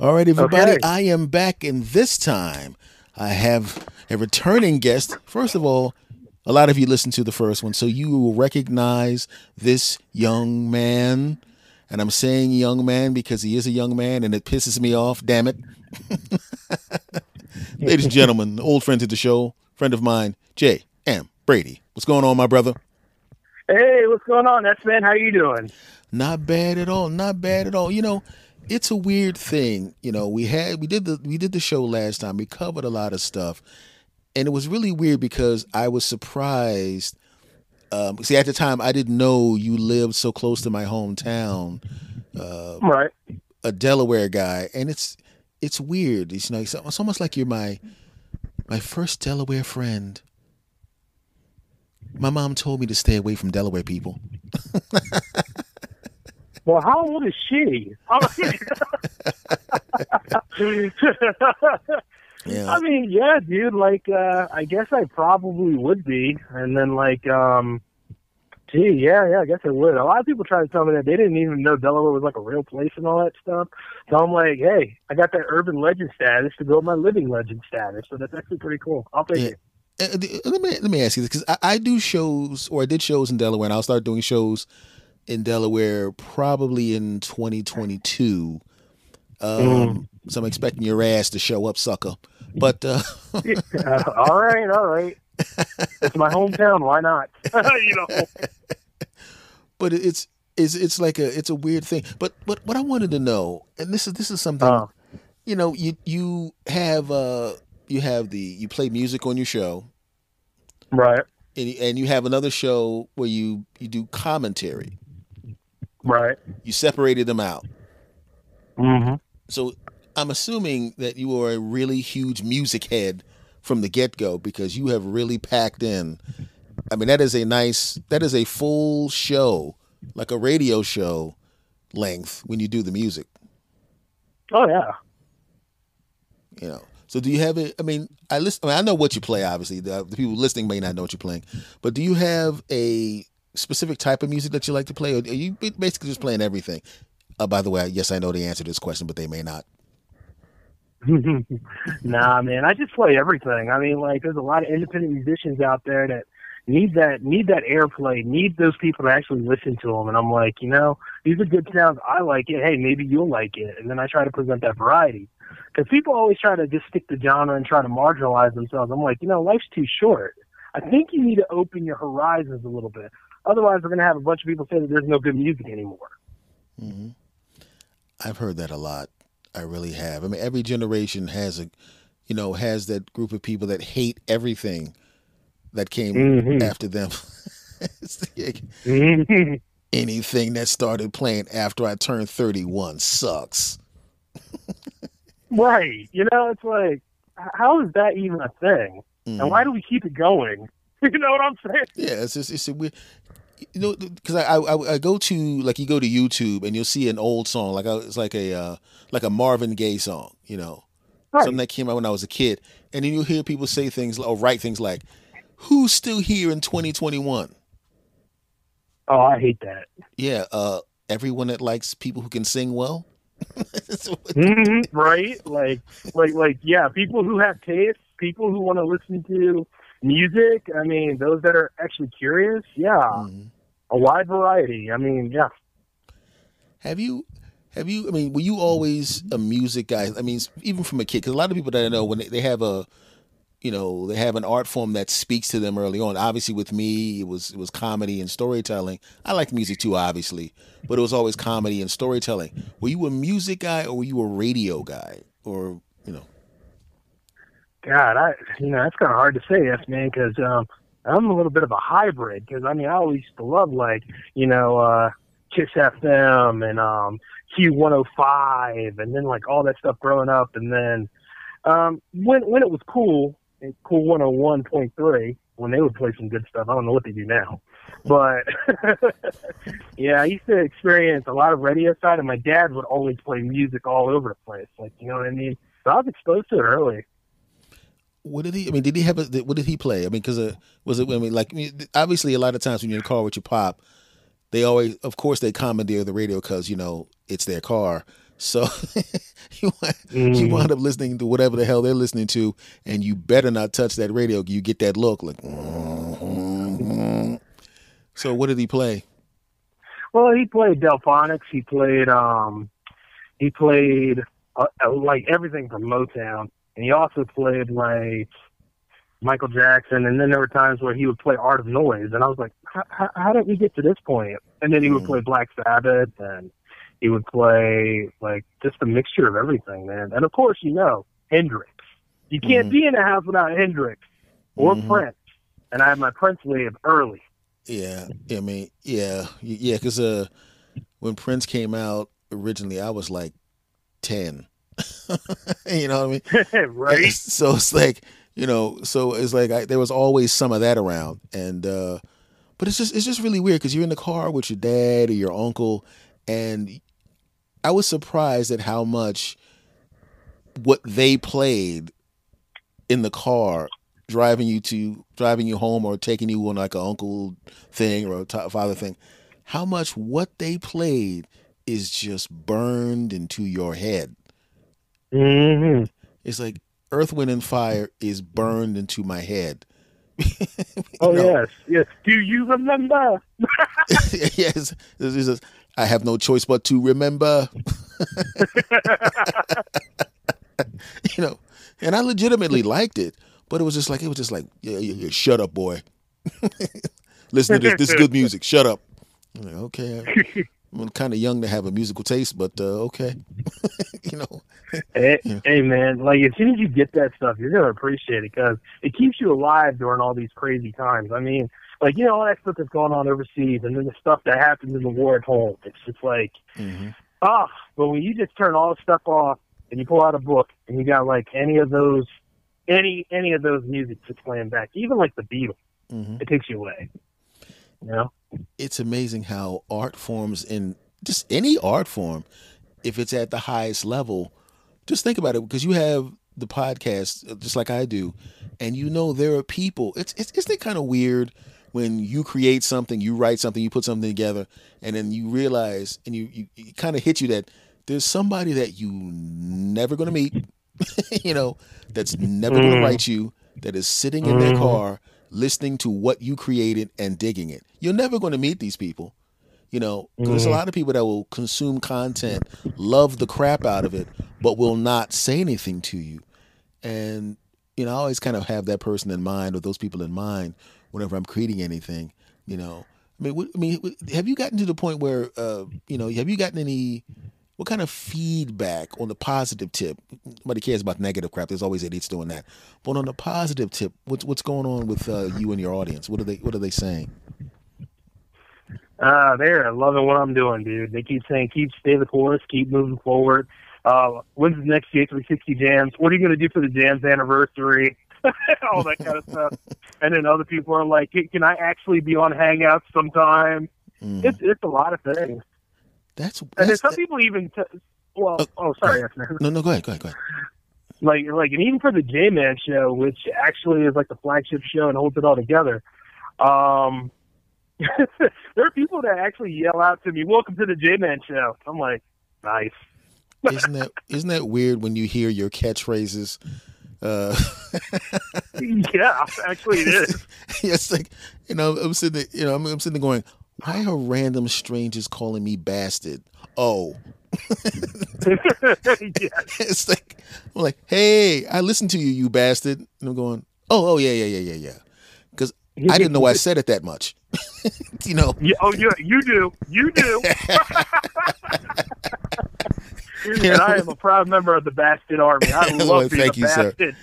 All right, everybody, okay. I am back, and this time I have a returning guest. First of all, a lot of you listened to the first one, so you will recognize this young man. And I'm saying young man because he is a young man, and it pisses me off. Damn it. Ladies and gentlemen, old friend to the show, friend of mine, Jay M. Brady. What's going on, my brother? Hey, what's going on, That's man? How you doing? Not bad at all. Not bad at all. You know, it's a weird thing. You know, we had we did the we did the show last time. We covered a lot of stuff, and it was really weird because I was surprised. Um, see, at the time, I didn't know you lived so close to my hometown. Uh, right. A Delaware guy, and it's it's weird. It's you know, it's, it's almost like you're my my first Delaware friend. My mom told me to stay away from Delaware people. Well, how old is she? yeah. I mean, yeah, dude. Like, uh, I guess I probably would be, and then like, um, gee, yeah, yeah, I guess I would. A lot of people try to tell me that they didn't even know Delaware was like a real place and all that stuff. So I'm like, hey, I got that urban legend status to go with my living legend status. So that's actually pretty cool. I'll take yeah. it. Uh, let me let me ask you this because I, I do shows or I did shows in Delaware and I'll start doing shows in Delaware probably in 2022. Um, mm. So I'm expecting your ass to show up, sucker. But uh, uh, all right, all right. It's my hometown. Why not? you know. But it's it's it's like a it's a weird thing. But but what I wanted to know, and this is this is something, uh, you know, you you have uh you have the you play music on your show, right? And, and you have another show where you you do commentary. Right. You separated them out. Mm-hmm. So I'm assuming that you are a really huge music head from the get go because you have really packed in. I mean, that is a nice, that is a full show, like a radio show length when you do the music. Oh yeah. You know. So do you have it? I mean, I listen. I, mean, I know what you play. Obviously, the, the, people listening may not know what you're playing, but do you have a specific type of music that you like to play, or are you basically just playing everything? Uh, by the way, yes, I know the answer to this question, but they may not. nah, man, I just play everything. I mean, like, there's a lot of independent musicians out there that need that need that airplay, need those people to actually listen to them. And I'm like, you know, these are good sounds. I like it. Hey, maybe you'll like it. And then I try to present that variety. Because people always try to just stick to genre and try to marginalize themselves. I'm like, you know, life's too short. I think you need to open your horizons a little bit. Otherwise, we're going to have a bunch of people say that there's no good music anymore. Mm-hmm. I've heard that a lot. I really have. I mean, every generation has a, you know, has that group of people that hate everything that came mm-hmm. after them. mm-hmm. Anything that started playing after I turned 31 sucks. right. You know, it's like, how is that even a thing? Mm-hmm. And why do we keep it going? you know what I'm saying? Yeah, it's just it's a weird. You know, because I, I I go to like you go to YouTube and you'll see an old song like it's like a uh, like a Marvin Gaye song, you know, right. something that came out when I was a kid, and then you hear people say things or write things like, "Who's still here in 2021?" Oh, I hate that. Yeah, uh, everyone that likes people who can sing well. mm-hmm, right? Like, like, like, yeah, people who have taste, people who want to listen to music, I mean, those that are actually curious, yeah, mm-hmm. a wide variety. I mean, yeah. Have you? Have you? I mean, were you always a music guy? I mean, even from a kid, because a lot of people that I know when they, they have a, you know, they have an art form that speaks to them early on. Obviously, with me, it was it was comedy and storytelling. I like music too, obviously, but it was always comedy and storytelling. Were you a music guy or were you a radio guy, or you know? God, I you know that's kind of hard to say, yes, man, because um, I'm a little bit of a hybrid. Because I mean, I always used to love like you know uh, Kiss FM and um, Q105, and then like all that stuff growing up, and then um, when when it was cool, Cool 101.3, when they would play some good stuff. I don't know what they do now, but yeah, I used to experience a lot of radio side, and my dad would always play music all over the place. Like you know what I mean. So I was exposed to it early what did he? I mean, did he have a? What did he play? I mean, because uh, was it? I mean, like obviously, a lot of times when you're in a car with your pop, they always, of course, they commandeer the radio because you know it's their car. So you Mm. you wind up listening to whatever the hell they're listening to, and you better not touch that radio. You get that look like. So what did he play? Well, he played Delfonics. He played um, he played uh, like everything from Motown, and he also played like Michael Jackson. And then there were times where he would play Art of Noise, and I was like, how, how, how did we get to this point? And then he would Mm. play Black Sabbath, and he would play like just a mixture of everything, man. And of course, you know Hendrix. You can't Mhm. be in a house without Hendrix or Mhm. Prince. And I had my Prince wave early. Yeah, I mean, yeah, yeah, because uh, when Prince came out originally, I was like ten. you know what I mean? right? So it's like you know, so it's like I, there was always some of that around, and uh, but it's just it's just really weird because you're in the car with your dad or your uncle, and I was surprised at how much what they played in the car driving you to driving you home or taking you on like an uncle thing or a t- father thing how much what they played is just burned into your head hmm it's like earth wind and fire is burned into my head. Oh know? yes, yes. Do you remember? yes. This is i have no choice but to remember. You know and i legitimately liked it but it was just like it was just like yeah, yeah, yeah shut up boy. Listen to this this is good music. Shut up. Like, okay i'm kind of young to have a musical taste but uh, okay you know Hey, Yeah. hey, man, like as soon as you get that stuff, you're gonna appreciate it because it keeps you alive during all these crazy times. I mean, like you know all that stuff that's going on overseas, and then the stuff that happens in the war at home. It's just like hmm ah, but when you just turn all the stuff off and you pull out a book and you got like any of those, any any of those music just playing back, even like the Beatles, hmm it takes you away. You know? It's amazing how art forms in just any art form, if it's at the highest level, just think about it because you have the podcast uh, just like I do, and you know there are people. It's it's isn't it kind of weird when you create something, you write something, you put something together, and then you realize and you you it kind of hit you that there's somebody that you never gonna meet, you know, that's never gonna Mm. write you, that is sitting in their Mhm. car listening to what you created and digging it. You're never going to meet these people. You know, 'cause there's a Mhm. lot of people that will consume content, love the crap out of it, but will not say anything to you. And you know, I always kind of have that person in mind or those people in mind whenever I'm creating anything. You know, I mean, I mean, have you gotten to the point where, uh, you know, have you gotten any? What kind of feedback on the positive tip? Nobody cares about negative crap. There's always idiots doing that. But on the positive tip, what's what's going on with uh, you and your audience? What are they What are they saying? Uh, they're loving what I'm doing, dude. They keep saying, keep stay the course, keep moving forward. Uh, when's the next J360 jams? What are you going to do for the jams anniversary? All that kind of stuff. And then other people are like, can I actually be on Hangouts sometime? Mhm. It's it's a lot of things. That's, And that's some people even, t- well, Oh, oh, sorry, no, no. Go ahead, go ahead, go ahead. like like and even for the J Man show, which actually is like the flagship show and holds it all together. Um, there are people that actually yell out to me, "Welcome to the J Man show." I'm like, nice. Isn't that isn't that weird when you hear your catchphrases? Uh, yeah, actually it is. it's like you know I'm sitting there, you know I'm, I'm sitting there going, why are random strangers calling me bastard? Oh, it's like I'm like, hey, I listened to you, you bastard, and I'm going, oh, oh yeah, yeah, yeah, yeah, yeah, because I didn't know I said it that much, you know. Yeah, oh, yeah, you do. You do. and I am a proud member of the Bastard Army. I Well, love being thank a you, sir. bastard.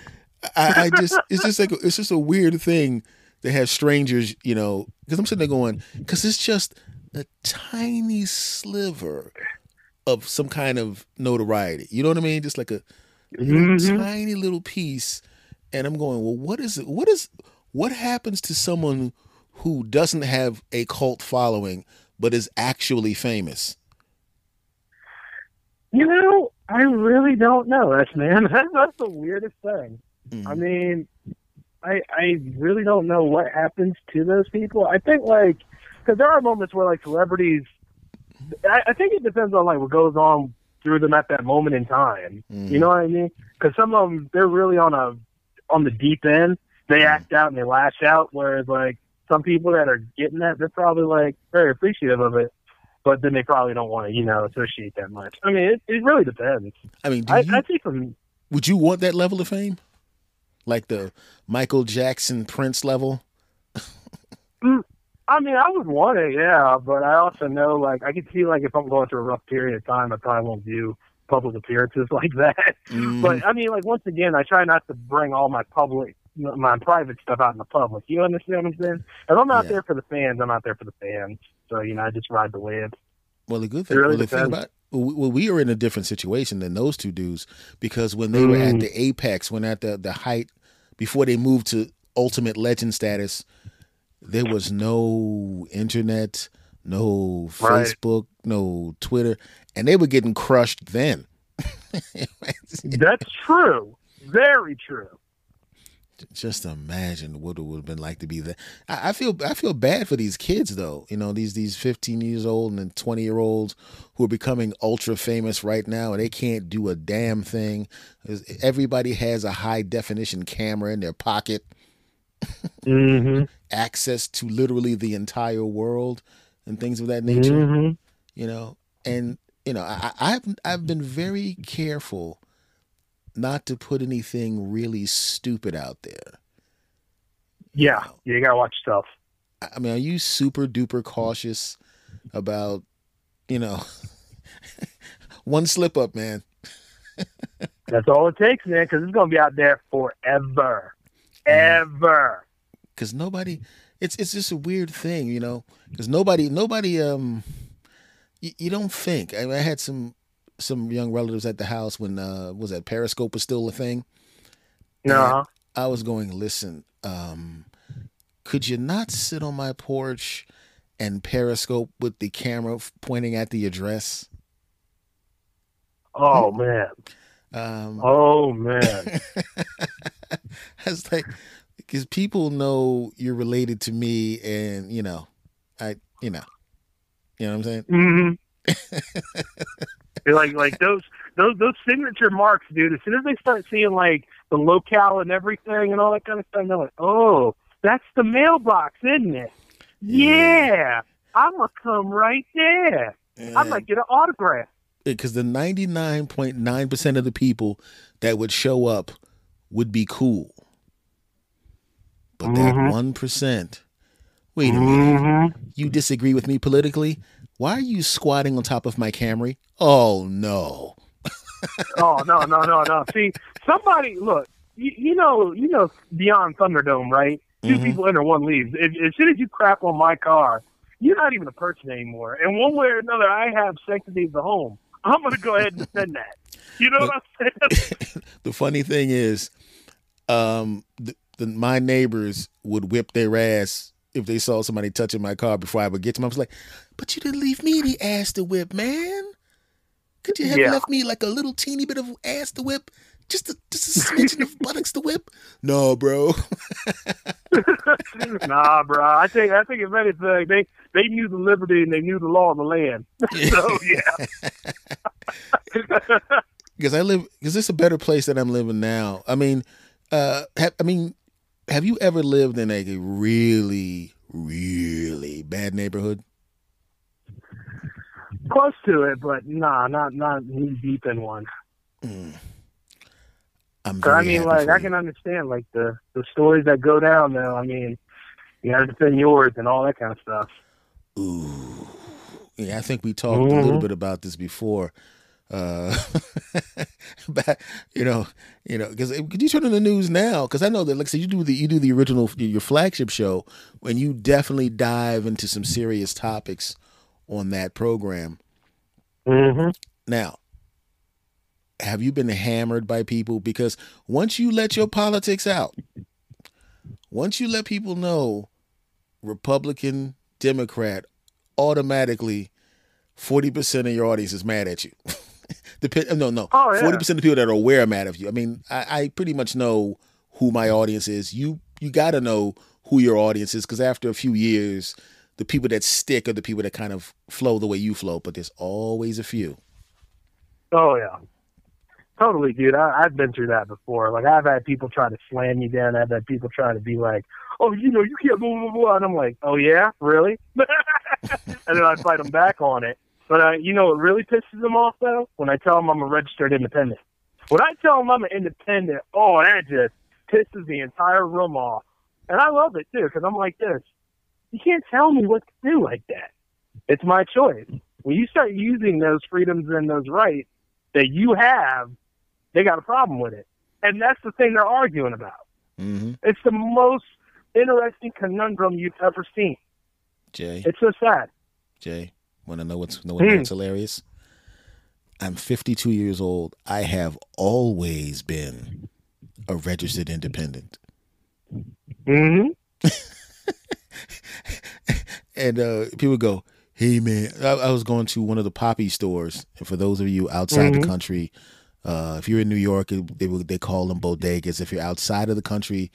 I, I just it's just like it's just a weird thing to have strangers, you know, because I'm sitting there going, because it's just a tiny sliver of some kind of notoriety. You know what I mean? Just like a Mhm. tiny little piece, and I'm going, well, what is it? What is what happens to someone who doesn't have a cult following but is actually famous? You know, I really don't know man. That's, the weirdest thing. Mhm. I mean, I I really don't know what happens to those people. I think like because there are moments where like celebrities. I, I think it depends on like what goes on through them at that moment in time. Mm. You know what I mean? Because some of them they're really on a on the deep end. They Mm. act out and they lash out, whereas like some people that are getting that, they're probably like very appreciative of it, but then they probably don't want to, you know, associate that much. I mean, it, it really depends. I mean, I, you, I think from would you want that level of fame? Like the Michael Jackson Prince level? I mean, I would want it, yeah, but I also know, like, I can see, like, if I'm going through a rough period of time, I probably won't do public appearances like that. Mm. But I mean, like, once again, I try not to bring all my public, my private stuff out in the public. You understand what I'm saying? If I'm out Yeah. there for the fans, I'm out there for the fans. So you know, I just ride the wave. Well, the good thing, really well, the thing about well, we- are in a different situation than those two dudes because when they were at Mm. the apex, when at the the height, before they moved to ultimate legend status, there was no internet, no Right. Facebook, no Twitter, and they were getting crushed then. That's true. Very true. Just imagine what it would have been like to be there. I, I feel I feel bad for these kids though. You know these these fifteen years old and twenty year olds who are becoming ultra famous right now and they can't do a damn thing. Everybody has a high definition camera in their pocket, Mm-hmm. access to literally the entire world and things of that nature. Mm-hmm. You know, and you know I, I- I've I've been very careful not to put anything really stupid out there. Yeah, you gotta watch stuff. I mean, are you super duper cautious about, you know, one slip up, man? That's all it takes, man, because it's gonna be out there forever, ever. Because nobody, it's it's just a weird thing, you know. Because nobody, nobody, um, you, you don't think. I, mean, I had some some young relatives at the house when uh was that Periscope was still a thing. No, I was going, listen, um, could you not sit on my porch and Periscope with the camera pointing at the address? oh man, Um, oh man. Was like, because people know you're related to me, and you know, I, you know, you know what I'm saying. hmm like like those those those signature marks, dude. As soon as they start seeing like the locale and everything and all that kind of stuff, they're like, "Oh, that's the mailbox, isn't it? Yeah, I'm gonna come right there. I might get an autograph." Because the 99.9 percent of the people that would show up would be cool, but that Mhm. one percent. Wait a minute. Mm-hmm. You disagree with me politically? Why are you squatting on top of my Camry? Oh no. Oh no no no no! See, somebody look. You, you know you know beyond Thunderdome, right? 2 Mhm. people enter, one leaves. If, as soon as you crap on my car, you're not even a person anymore. And one way or another, I have sanctity of the home. I'm going to go ahead and defend that. You know what I'm saying? the funny thing is, um, the, the, my neighbors would whip their ass if they saw somebody touching my car before I would get to them. I was like, "But you didn't leave me any ass to whip, man. Could you have Yeah. left me like a little teeny bit of ass to whip, just a, just a smidgen of buttocks to whip? No, bro. nah, bro. I think I think if anything, they they knew the liberty and they knew the law of the land. so yeah. because I live because it's a better place that I'm living now. I mean, uh, I mean, have you ever lived in a really, really bad neighborhood? Close to it, but nah, not not knee deep in one. Mm. I'm I mean, like I can understand like the the stories that go down though. I mean, you got to defend yours and all that kind of stuff. Ooh, yeah. I think we talked a little Mhm. bit about this before. Uh, but you know, you know, because could you turn on the news now? Because I know that, like I said, you do the you do the original your flagship show when you definitely dive into some serious topics on that program. Mm-hmm. Now, have you been hammered by people? Because once you let your politics out, once you let people know Republican, Democrat, automatically 40% of your audience is mad at you. Depend, no, no. Oh, yeah. 40% of the people that are aware are mad at you. I mean, I, I pretty much know who my audience is. You you got to know who your audience is because after a few years, the people that stick are the people that kind of flow the way you flow, but there's always a few. Oh yeah, totally, dude. I, I've been through that before. Like I've had people try to slam me down. I've had people try to be like, "Oh, you know, you can't blah blah blah," and I'm like, "Oh yeah, really?" and then I fight them back on it. But uh, you know what really pisses them off though? When I tell them I'm a registered independent. When I tell them I'm an independent, oh, that just pisses the entire room off. And I love it too, because I'm like this. You can't tell me what to do like that. It's my choice. When you start using those freedoms and those rights that you have, they got a problem with it. And that's the thing they're arguing about. Mm-hmm. It's the most interesting conundrum you've ever seen. Jay, It's so sad. Jay, want to know what's know what's Hmm. hilarious? I'm 52 years old. I have always been a registered independent. hmm and uh, people go, "Hey man," I, I was going to one of the poppy stores, and for those of you outside Mhm. the country, uh, if you're in New York, they they call them bodegas. If you're outside of the country,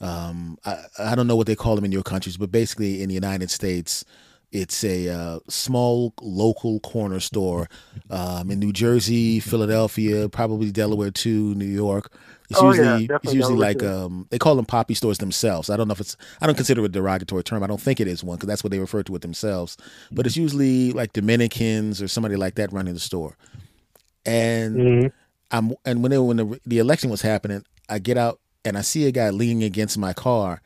um, I, I don't know what they call them in your countries, but basically in the United States, it's a uh, small local corner store um, in New Jersey, Philadelphia, probably Delaware too, New York. It's Oh, yeah, usually it's usually like um, they call them poppy stores themselves. I don't know if it's I don't consider it a derogatory term. I don't think it is one because that's what they refer to it themselves. But it's usually like Dominicans or somebody like that running the store. And hmm I'm and when it, when the, the election was happening, I get out and I see a guy leaning against my car,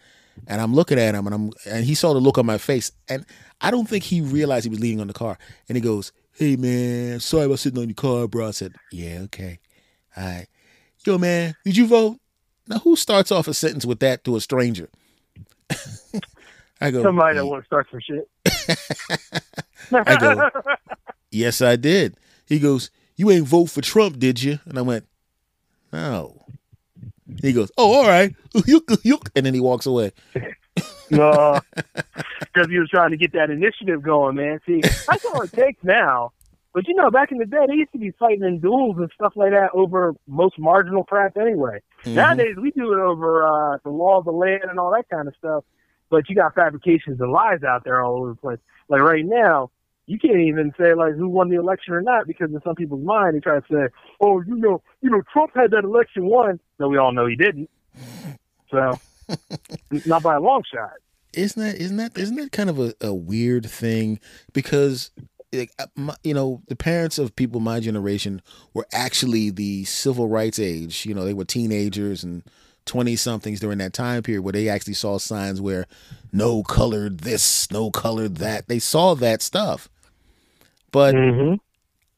and I'm looking at him and I'm and he saw the look on my face, and I don't think he realized he was leaning on the car, and he goes, "Hey man, sorry about sitting on your car, bro." I said, "Yeah, okay, all right, yo man, did you vote?" Now who starts off a sentence with that to a stranger? I go, Somebody that "Ye- want to start some shit. I go, Yes, I did. He goes, You ain't vote for Trump, did you? And I went, No. He goes, Oh, all right. And then he walks away. No, because he was trying to get that initiative going, man. See, that's all it takes now. But you know, back in the day, they used to be fighting in duels and stuff like that over most marginal crap anyway. Mhm. Nowadays, we do it over uh, the law of the land and all that kind of stuff. But you got fabrications and lies out there all over the place. Like right now, you can't even say like who won the election or not because in some people's mind they try to say, "Oh, you know, you know, Trump had that election won." No, we all know he didn't. So, not by a long shot. Isn't that isn't that isn't that kind of a, a weird thing? Because uh, you know, the parents of people my generation were actually the civil rights age. You know, they were teenagers and twenty somethings during that time period where they actually saw signs where no colored this, no colored that. They saw that stuff. But Mm-hmm.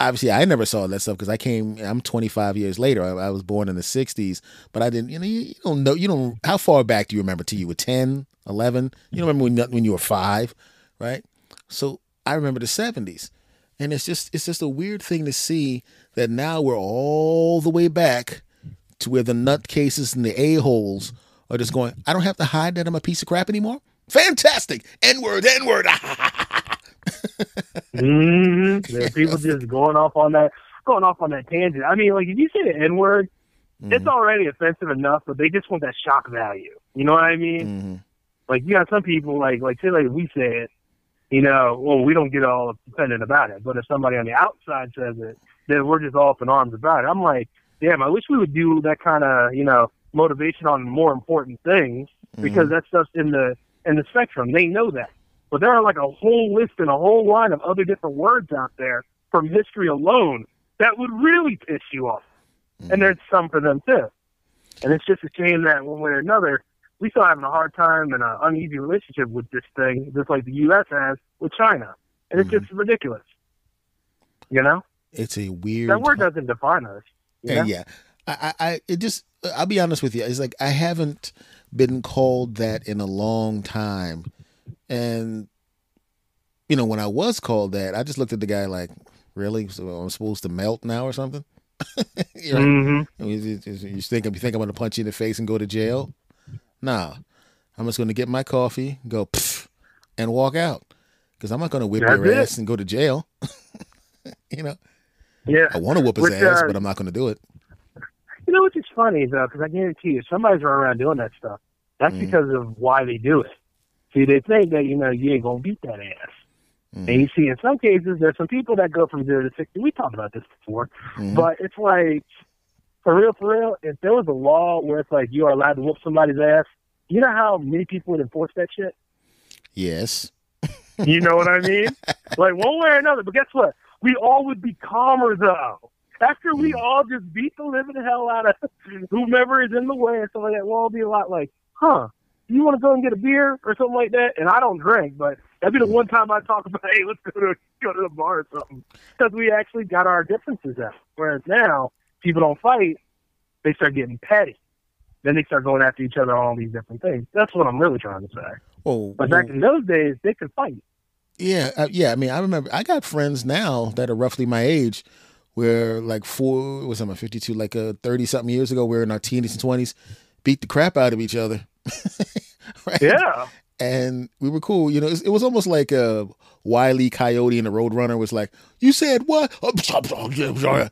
obviously I never saw that stuff because I came. I'm 25 years later. I, I was born in the 60s, but I didn't. You know, you, you don't know. You don't. How far back do you remember? Till you were 10, 11? You don't remember when when you were five, right? So I remember the 70s, and it's just it's just a weird thing to see that now we're all the way back to where the nutcases and the a holes are just going. I don't have to hide that I'm a piece of crap anymore. Fantastic. N word. N word. Mm-hmm. There are people just going off on that, going off on that tangent. I mean, like if you say the N word, it's already offensive enough, but they just want that shock value. You know what I mean? hmm Like you got some people like like say like we say it, you know, well we don't get all offended about it, but if somebody on the outside says it, then we're just all up in arms about it. I'm like, damn, I wish we would do that kind of you know motivation on more important things because that stuff's in the in the spectrum. They know that, but there are like a whole list and a whole line of other different words out there from history alone that would really piss you off, and mm-hmm. there's some for them too. And it's just a shame that one way or another, we still having a hard time and an uneasy relationship with this thing, just like the U.S. has with China, and it's just mm-hmm. ridiculous. You know, it's a weird. that word doesn't define us. You know? And yeah, I, I, I, it just, I'll be honest with you. It's like I haven't been called that in a long time, and you know, when I was called that, I just looked at the guy like, really? So I'm supposed to melt now or something? you, know, hmm mean, you, you think you think I'm going to punch you in the face and go to jail? Nah, I'm just going to get my coffee, go and walk out because I'm not going to whip That's your it. ass and go to jail. you know, Yeah. I want to whoop his Which, ass, uh, but I'm not going to do it. You know what's just funny though, because I guarantee you, somebody's running around doing that stuff. That's Mhm. because of why they do it. See, they think that you know you ain't gonna beat that ass. And you see, in some cases, there's some people that go from zero to sixty. We talked about this before, Mhm. but it's like, for real, for real. If there was a law where it's like you are allowed to whoop somebody's ass, you know how many people would enforce that shit? yes. You know what I mean? like one way or another. But guess what? We all would be calmer though. After we all just beat the living hell out of whomever is in the way and stuff like that, we'll all be a lot like, huh, you want to go and get a beer or something like that? And I don't drink, but that'd be the one time I talk about, hey, let's go to go to the bar or something. Because we actually got our differences out. Whereas now, people don't fight, they start getting petty. Then they start going after each other on all these different things. That's what I'm really trying to say. Oh, But back in those days, they could fight. Yeah, uh, yeah. I mean, I remember I got friends now that are roughly my age, where like four was I'm fifty two, like uh, thirty something years ago, we're in our teens and twenties, beat the crap out of each other. right? Yeah. and we were cool. You know, it, it was almost like a Wiley Coyote and the Roadrunner was like, "You said what?"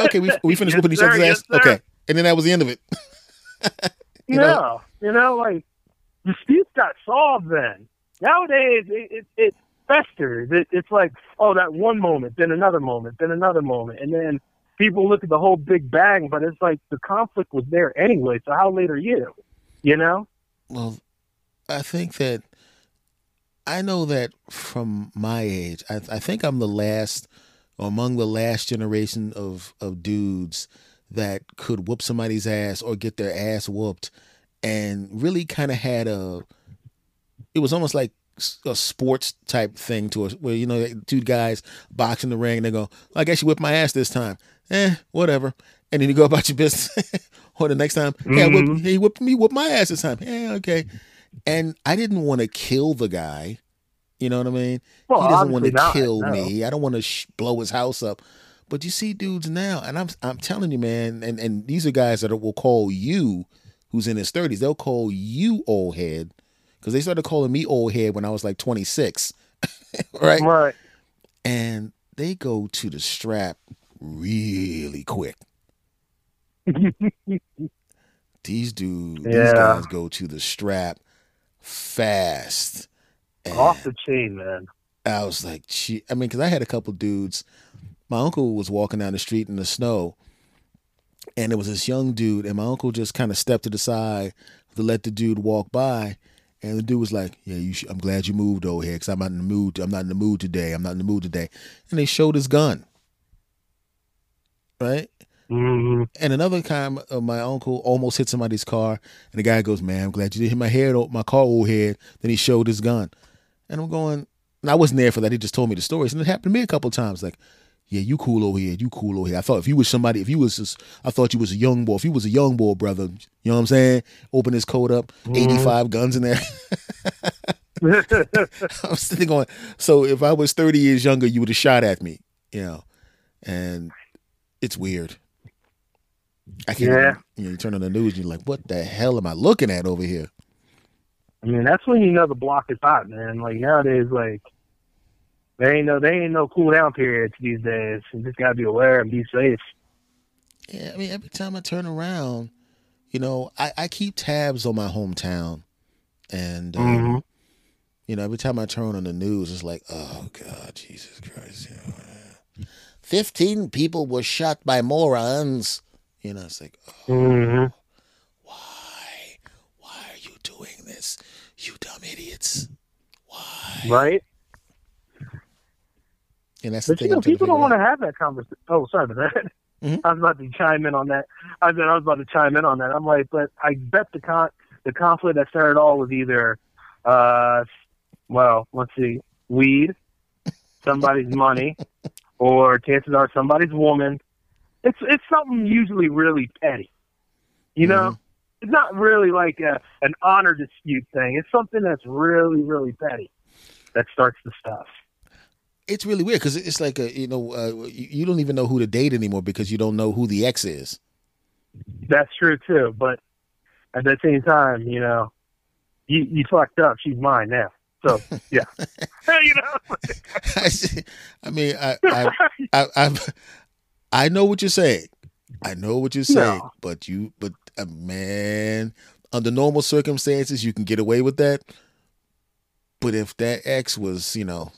okay, we we finished Yes, whooping each other's yes, ass. sir. Okay, and then that was the end of it. You know? yeah, you know, like disputes got solved then. Nowadays, it it, it festers. It, it's like, oh, that one moment, then another moment, then another moment, and then people look at the whole big bang. But it's like the conflict was there anyway. So how late are you? You know? Well, I think that I know that from my age, I, I think I'm the last, or among the last generation of of dudes that could whoop somebody's ass or get their ass whooped, and really kind of had a. It was almost like a sports type thing to us, where you know two guys box in the ring and they go, "I guess you whipped my ass this time." Eh, whatever. And then you go about your business. or the next time, Mhm. he whipped me, whipped my ass this time. Yeah, okay. And I didn't want to kill the guy. You know what I mean? Well, he doesn't want to not, kill no. me. I don't want to sh- blow his house up. But you see dudes now, and I'm I'm telling you, man, and and these are guys that will call you, who's in his thirties, they'll call you old head, because they started calling me old head when I was like 26, right? Right. And they go to the strap really quick. These dudes, these guys go to the strap fast. And Off the chain, man. I was like, gee. I mean, because I had a couple dudes. My uncle was walking down the street in the snow, and there was this young dude, and my uncle just kind of stepped to the side to let the dude walk by, and the dude was like, "Yeah, you. Should, I'm glad you moved over here, because I'm not in the mood. I'm not in the mood today. I'm not in the mood today." And they showed his gun, right? Hmm And another time, uh, my uncle almost hit somebody's car, and the guy goes, "Man, I'm glad you didn't hit my head, my car, old head." Then he showed his gun, and I'm going, and I wasn't there for that. He just told me the stories, and it happened to me a couple of times. Like, yeah, you cool over here, you cool over here. I thought if you was somebody, if you was, just, I thought you was a young boy. If you was a young boy, brother, you know what I'm saying? Open his coat up, Mhm. 85 guns in there. I'm sitting going, so if I was 30 years younger, you would have shot at me, you know, and it's weird. I can't. Yeah. You know, you turn on the news, and you're like, what the hell am I looking at over here? I mean, that's when you know the block is hot, man. Like nowadays, like there ain't no they ain't no cool down periods these days. You just gotta be aware and be safe. Yeah, I mean, every time I turn around, you know, I, I keep tabs on my hometown, and um, Mhm. you know, every time I turn on the news, it's like, oh God, Jesus Christ, you know, uh, fifteen people were shot by morons. You know, it's like, oh, hmm why, why are you doing this, you dumb idiots? Why? Right? And that's the But you thing. know, trying to people don't want to have that conversation. Oh, sorry about that. Mhm. I was about to chime in on that. I I was about to chime in on that. I'm like, but I bet the con the conflict that started all was either, uh, well, let's see, weed, somebody's money, or chances are somebody's woman. It's it's something usually really petty. You know, it's not really like a, an honor dispute thing. It's something that's really really petty that starts the stuff. It's really weird because it's like a you know uh, you you don't even know who to date anymore because you don't know who the ex is. That's true too, but at the same time, you know, you you fucked up. She's mine now. So yeah, you know. I mean, I I, I I know what you're saying. I know what you're saying, No. but you but uh, man, under normal circumstances, you can get away with that. But if that ex was, you know,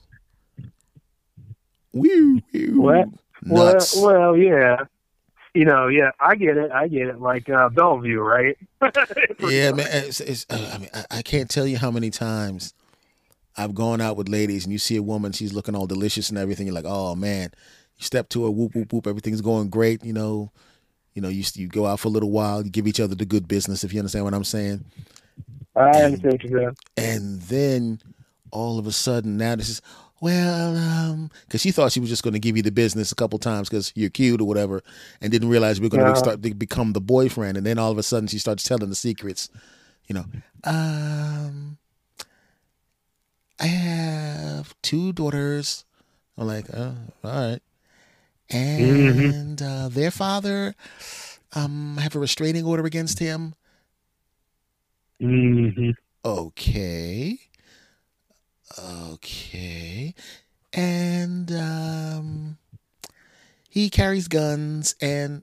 Woo, woo. What? Nuts. Well, well, yeah. You know, yeah, I get it. I get it. Like uh, Bellevue, right? yeah, man. It's, it's, uh, I mean, I, I can't tell you how many times I've gone out with ladies and you see a woman, she's looking all delicious and everything. You're like, oh man. You step to her, whoop whoop whoop, everything's going great. You know, you know, you you go out for a little while, you give each other the good business. If you understand what I'm saying. I understand what you're saying. And then all of a sudden, now this is well, um, because she thought she was just going to give you the business a couple times because you're cute or whatever, and didn't realize we are going to start to become the boyfriend. And then all of a sudden, she starts telling the secrets. You know, um, I have two daughters. I'm like, oh, all right, and uh, their father, um, have a restraining order against him. hmm Okay. Okay. And um he carries guns and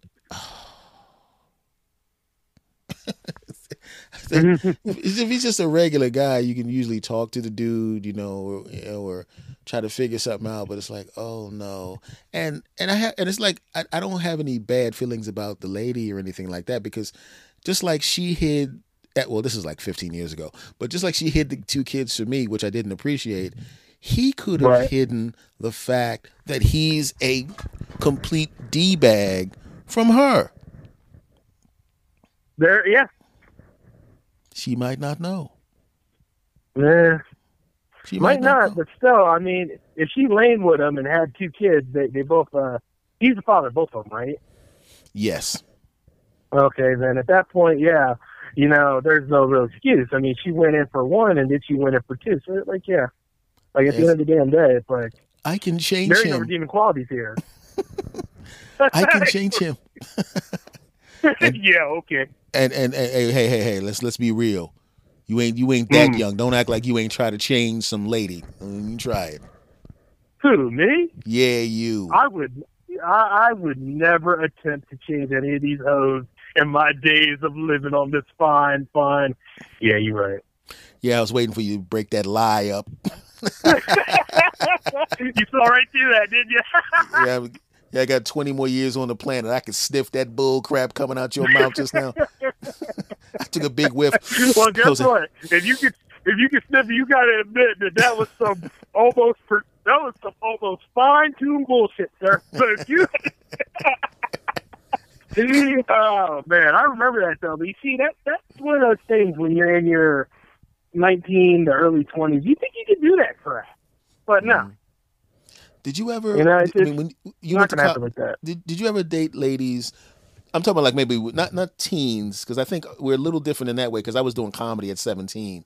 if he's just a regular guy, you can usually talk to the dude, you know, or, you know, or try to figure something out. But it's like, oh no, and and I have, and it's like I, I don't have any bad feelings about the lady or anything like that because just like she hid, eh, well, this is like 15 years ago, but just like she hid the two kids from me, which I didn't appreciate, he could have Right. hidden the fact that he's a complete d bag from her. There, yeah, She might not know. yeah. She Might not, but still, I mean, if she laid with him and had two kids, they they both. uh He's the father, of both of them, right? Yes. Okay, then at that point, yeah, you know, there's no real excuse. I mean, she went in for one, and then she went in for two. So, like, yeah, like at the end of the damn day, it's like I can change there ain't no him. redeeming qualities here. I can change him. yeah, okay. And, and and hey hey hey, let's let's be real. You ain't you ain't that Mm. young. Don't act like you ain't try to change some lady. Mm, You try it. Who me? Yeah, you. I would, I, I would never attempt to change any of these hoes in my days of living on this fine, fine. Yeah, you're right. Yeah, I was waiting for you to break that lie up. you saw right through that, didn't you? Yeah, I- yeah, I got 20 more years on the planet. I could sniff that bull crap coming out your mouth just now. I took a big whiff. well, guess like, what? If you could, if you could sniff it, you got to admit that that was some almost, per, that was some almost fine-tuned bullshit, sir. So if you, oh man, I remember that though. But you see, that that's one of those things when you're in your 19 to early 20s. You think you can do that crap, but no, Mm. Did you ever? You know, I mean, when you went to happen like that. did, did you ever date ladies? I'm talking about like maybe not not teens because I think we're a little different in that way because I was doing comedy at 17.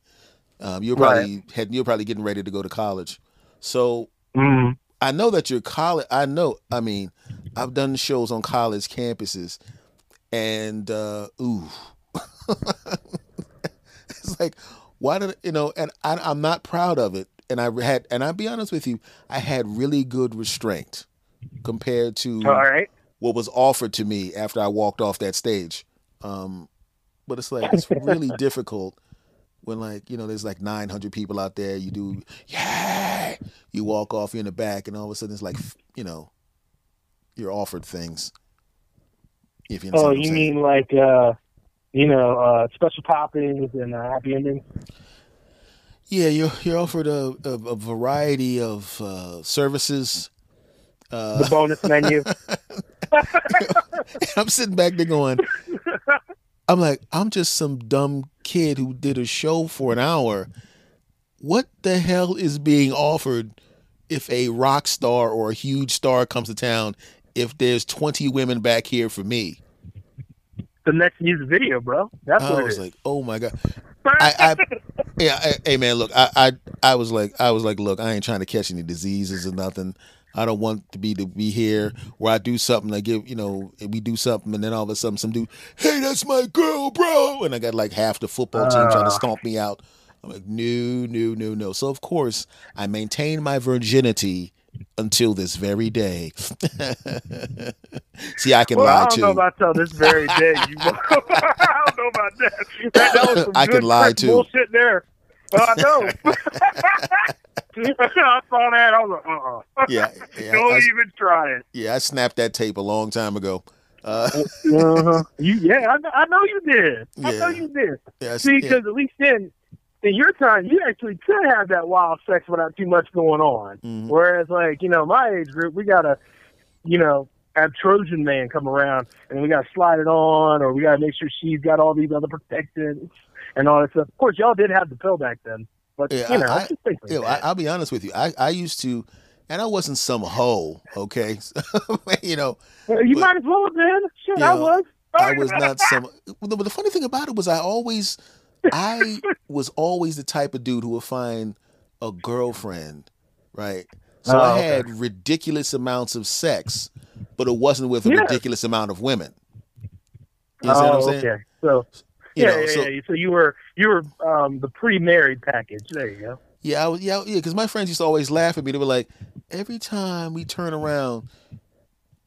Um, you're probably had you were probably getting ready to go to college, so Mm. I know that you're college. I know. I mean, I've done shows on college campuses, and uh, ooh, it's like, why did you know? And I, I'm not proud of it. And I had, and I'll be honest with you, I had really good restraint compared to All right. What was offered to me after I walked off that stage. Um, but it's like it's really difficult when like you know there's like 900 people out there. You do yeah, you walk off, you're in the back, and all of a sudden it's like you know you're offered things. If you Oh, you mean like uh, you know, uh, special toppings and uh, happy endings? Yeah, you're you're offered a, a, a variety of uh, services. Uh, The bonus menu. I'm sitting back there going, I'm like, I'm just some dumb kid who did a show for an hour. What the hell is being offered if a rock star or a huge star comes to town? If there's 20 women back here for me, the next music video, bro. That's I what was is. like, oh my god. I, I yeah, I, hey man, look, I, I I was like, I was like, look, I ain't trying to catch any diseases or nothing. I don't want to be to be here where I do something, I give, you know, we do something, and then all of a sudden some dude, hey, that's my girl, bro, and I got like half the football team trying to Ah. stomp me out. I'm like, no, no, no, no. So of course I maintain my virginity until this very day. See, I can well, I lie don't too. know about till this very day. You, I don't know about that. that, that was some I good can lie, too. Bullshit there. I know. I saw that. I was like, uh-uh. Yeah, yeah, Don't I, even try it. yeah. I snapped that tape a long time ago. Uh, Uh-huh. You, yeah, I, know- I know you did. I know you did. yeah, See, yeah. because at least then, in your time, you actually could have that wild sex without too much going on. Mhm. Whereas, like, you know, my age group, we got to, you know, have Trojan Man come around and we got to slide it on or we got to make sure she's got all these other protectants and all that stuff. Of course, y'all did have the pill back then. But, Yeah, you know, I- I, like Yeah, I, that. I'll be honest with you. I, I used to, and I wasn't some hoe. Okay, you know, you but- might as well have been. Shit, You I know, was. I was not some. But the funny thing about it was, I always, I was always the type of dude who would find a girlfriend, right? So Oh, I okay. had ridiculous amounts of sex, but it wasn't with a Yeah. ridiculous amount of women. You oh, what I'm oh, saying? okay. So, You yeah, know, yeah, so yeah. So you were you were um, the pre-married package. There you go. Yeah, I was, yeah, yeah. Because my friends used to always laugh at me. They were like, every time we turn around,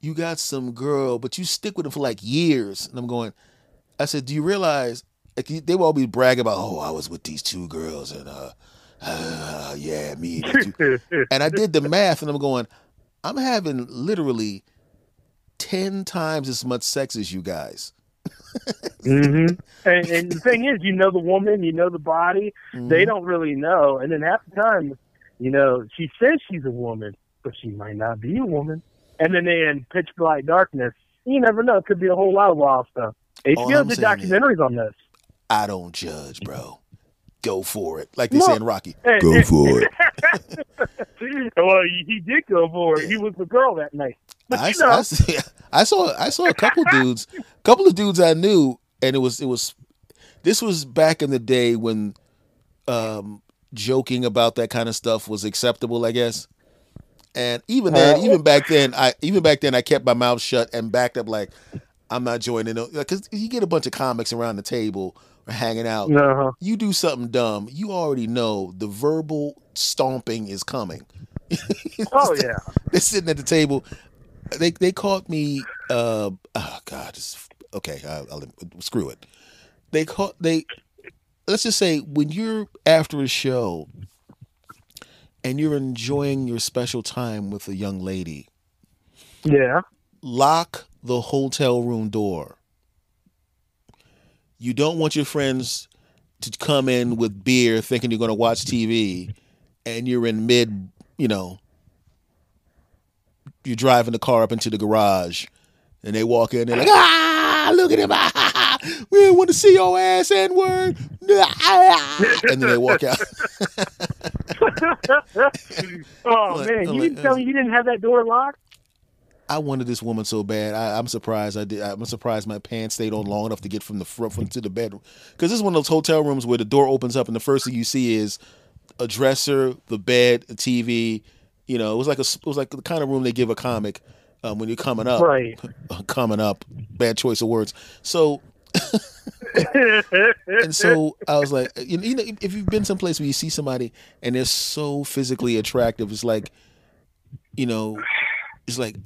you got some girl, but you stick with them for like years. And I'm going, I said, do you realize? Like they would be bragging about, oh, I was with these two girls, and uh, uh yeah, me. And, and I did the math, and I'm going, I'm having literally ten times as much sex as you guys. Hmm and, and the thing is, you know the woman, you know the body. Mm-hmm. They don't really know, and then half the time, you know, she says she's a woman, but she might not be a woman. And then they in pitch black darkness. You never know. It could be a whole lot of wild stuff. HBO did documentaries on this. I don't judge, bro. Go for it, like they No. say in Rocky. Hey, Go hey, for it. well, he, he did go for it. He was the girl that night. But I, you know, I, I saw I saw a couple dudes, couple of dudes I knew, and it was it was this was back in the day when um, joking about that kind of stuff was acceptable, I guess. And even then, even back then, I even back then I kept my mouth shut and backed up like I'm not joining because you get a bunch of comics around the table or hanging out. no. You do something dumb, you already know the verbal stomping is coming. Oh yeah. They're sitting at the table. They they caught me. Uh, oh God, it's, okay. I'll, I'll, screw it. They caught they. Let's just say when you're after a show and you're enjoying your special time with a young lady, Yeah. lock the hotel room door. You don't want your friends to come in with beer thinking you're going to watch TV and you're in mid, you know, you're driving the car up into the garage and they walk in, they're like, ah, look at him. Ah, we didn't want to see your ass, N word. And then they walk out. oh Like- man, you like- didn't tell me you didn't have that door locked. I wanted this woman so bad. I, I'm surprised I did. I'm surprised my pants stayed on long enough to get from the front from to the bedroom. Because this is one of those hotel rooms where the door opens up and the first thing you see is a dresser, the bed, a TV. You know, it was like a it was like the kind of room they give a comic um, when you're coming up. Right. coming up. Bad choice of words. So and so I was like, you know, you know, if you've been someplace where you see somebody and they're so physically attractive, it's like, you know, it's like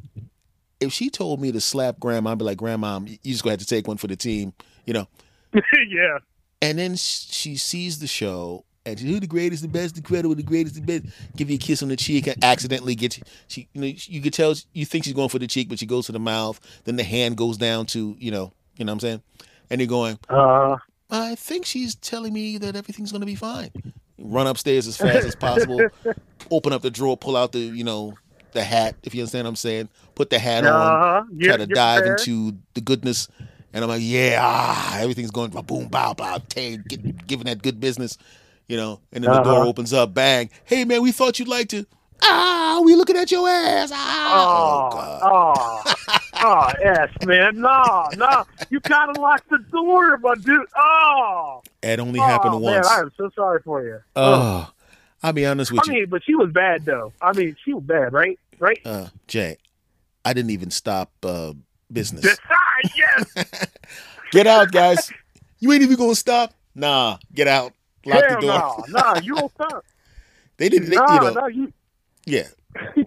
if she told me to slap grandma, I'd be like, grandma, you just gonna have to take one for the team, you know. yeah. And then she sees the show and she's who the greatest, the best, the incredible, the greatest, the best. Give you a kiss on the cheek and accidentally get you. She, you know, you could tell you think she's going for the cheek, but she goes to the mouth. Then the hand goes down to, you know, you know what I'm saying. And you're going, Uh, I think she's telling me that everything's gonna be fine. Run upstairs as fast as possible. open up the drawer, pull out the, you know, the hat. If you understand what I'm saying, put the hat on. uh, Try to dive into the goodness, and I'm like, yeah, ah, everything's going boom, bow, bow, tay, get, giving that good business, you know. And then the door Uh-huh. opens up, bang. Hey man, we thought you'd like to. Ah, we looking at your ass. Ah, Oh, oh god. oh, oh, yes, man. No, no. You kind of locked the door, but dude. Oh, It only happened oh, once. Man, I am so sorry for you. Oh, I'll be honest with I you. I mean, but she was bad though. I mean, she was bad, right? Right? uh, Jay, I didn't even stop uh, business. yes. Get out, guys. You ain't even gonna stop. Nah, get out. Lock Hell the door. no, no. You don't stop. They didn't. They, No, you know, no. You. yeah.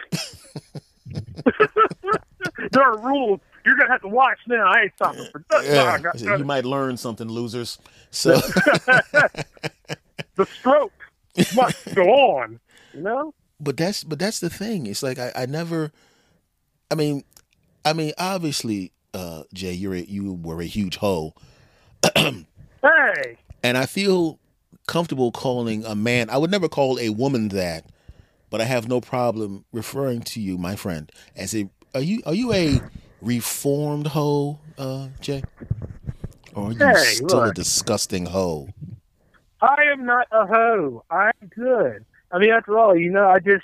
There are rules. You're gonna have to watch now. I ain't stopping for that. No, I yeah. said, you might learn something, losers. So, the stroke must go on. You know. But that's but that's the thing. It's like I, I never. I mean, I mean, obviously, uh, Jay, you're a, you were a huge hoe. hey. And I feel comfortable calling a man. I would never call a woman that, but I have no problem referring to you, my friend, as a. Are you are you a reformed hoe, uh, Jay? Or are you Hey, still a disgusting hoe? I am not a hoe. I'm good. I mean, after all, you know, I just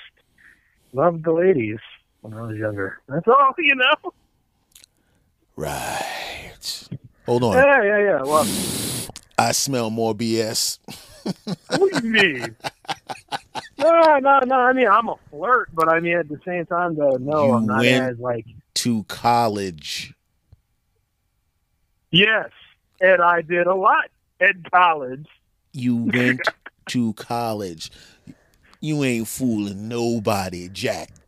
loved the ladies when I was younger. That's all, you know. Right. Hold on. Yeah, yeah, yeah. Well, I smell more BS. What do you mean? No, no, no. I mean, I'm a flirt, but I mean, at the same time, though, no, You I'm not as like. To college. Yes, and I did a lot at college. You went to college. You ain't fooling nobody, Jack.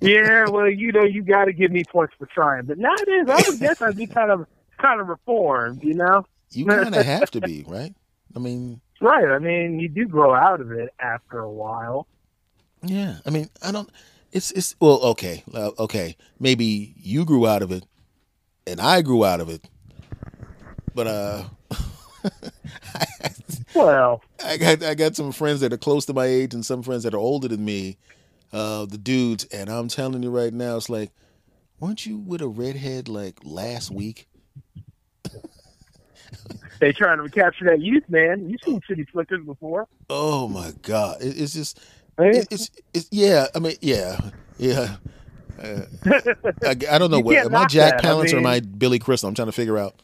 Yeah, well, you know, you got to give me points for trying. But nowadays, I would guess I'd be kind of, kind of reformed. You know. You kind of have to be, right? I mean, Right. I mean, you do grow out of it after a while. yeah. I mean, I don't. It's it's well, okay, uh, okay. Maybe you grew out of it, and I grew out of it. But uh, Well, I got I got some friends that are close to my age and some friends that are older than me, uh, the dudes, and I'm telling you right now, it's like, weren't you with a redhead like last week? they trying to recapture that youth, man. You've seen City Slickers before. Oh my god, it, it's just Right? it, it's it's yeah. I mean yeah yeah. Uh, I, I don't know what am I Jack that. I Palance or am I Billy Crystal? I'm trying to figure out.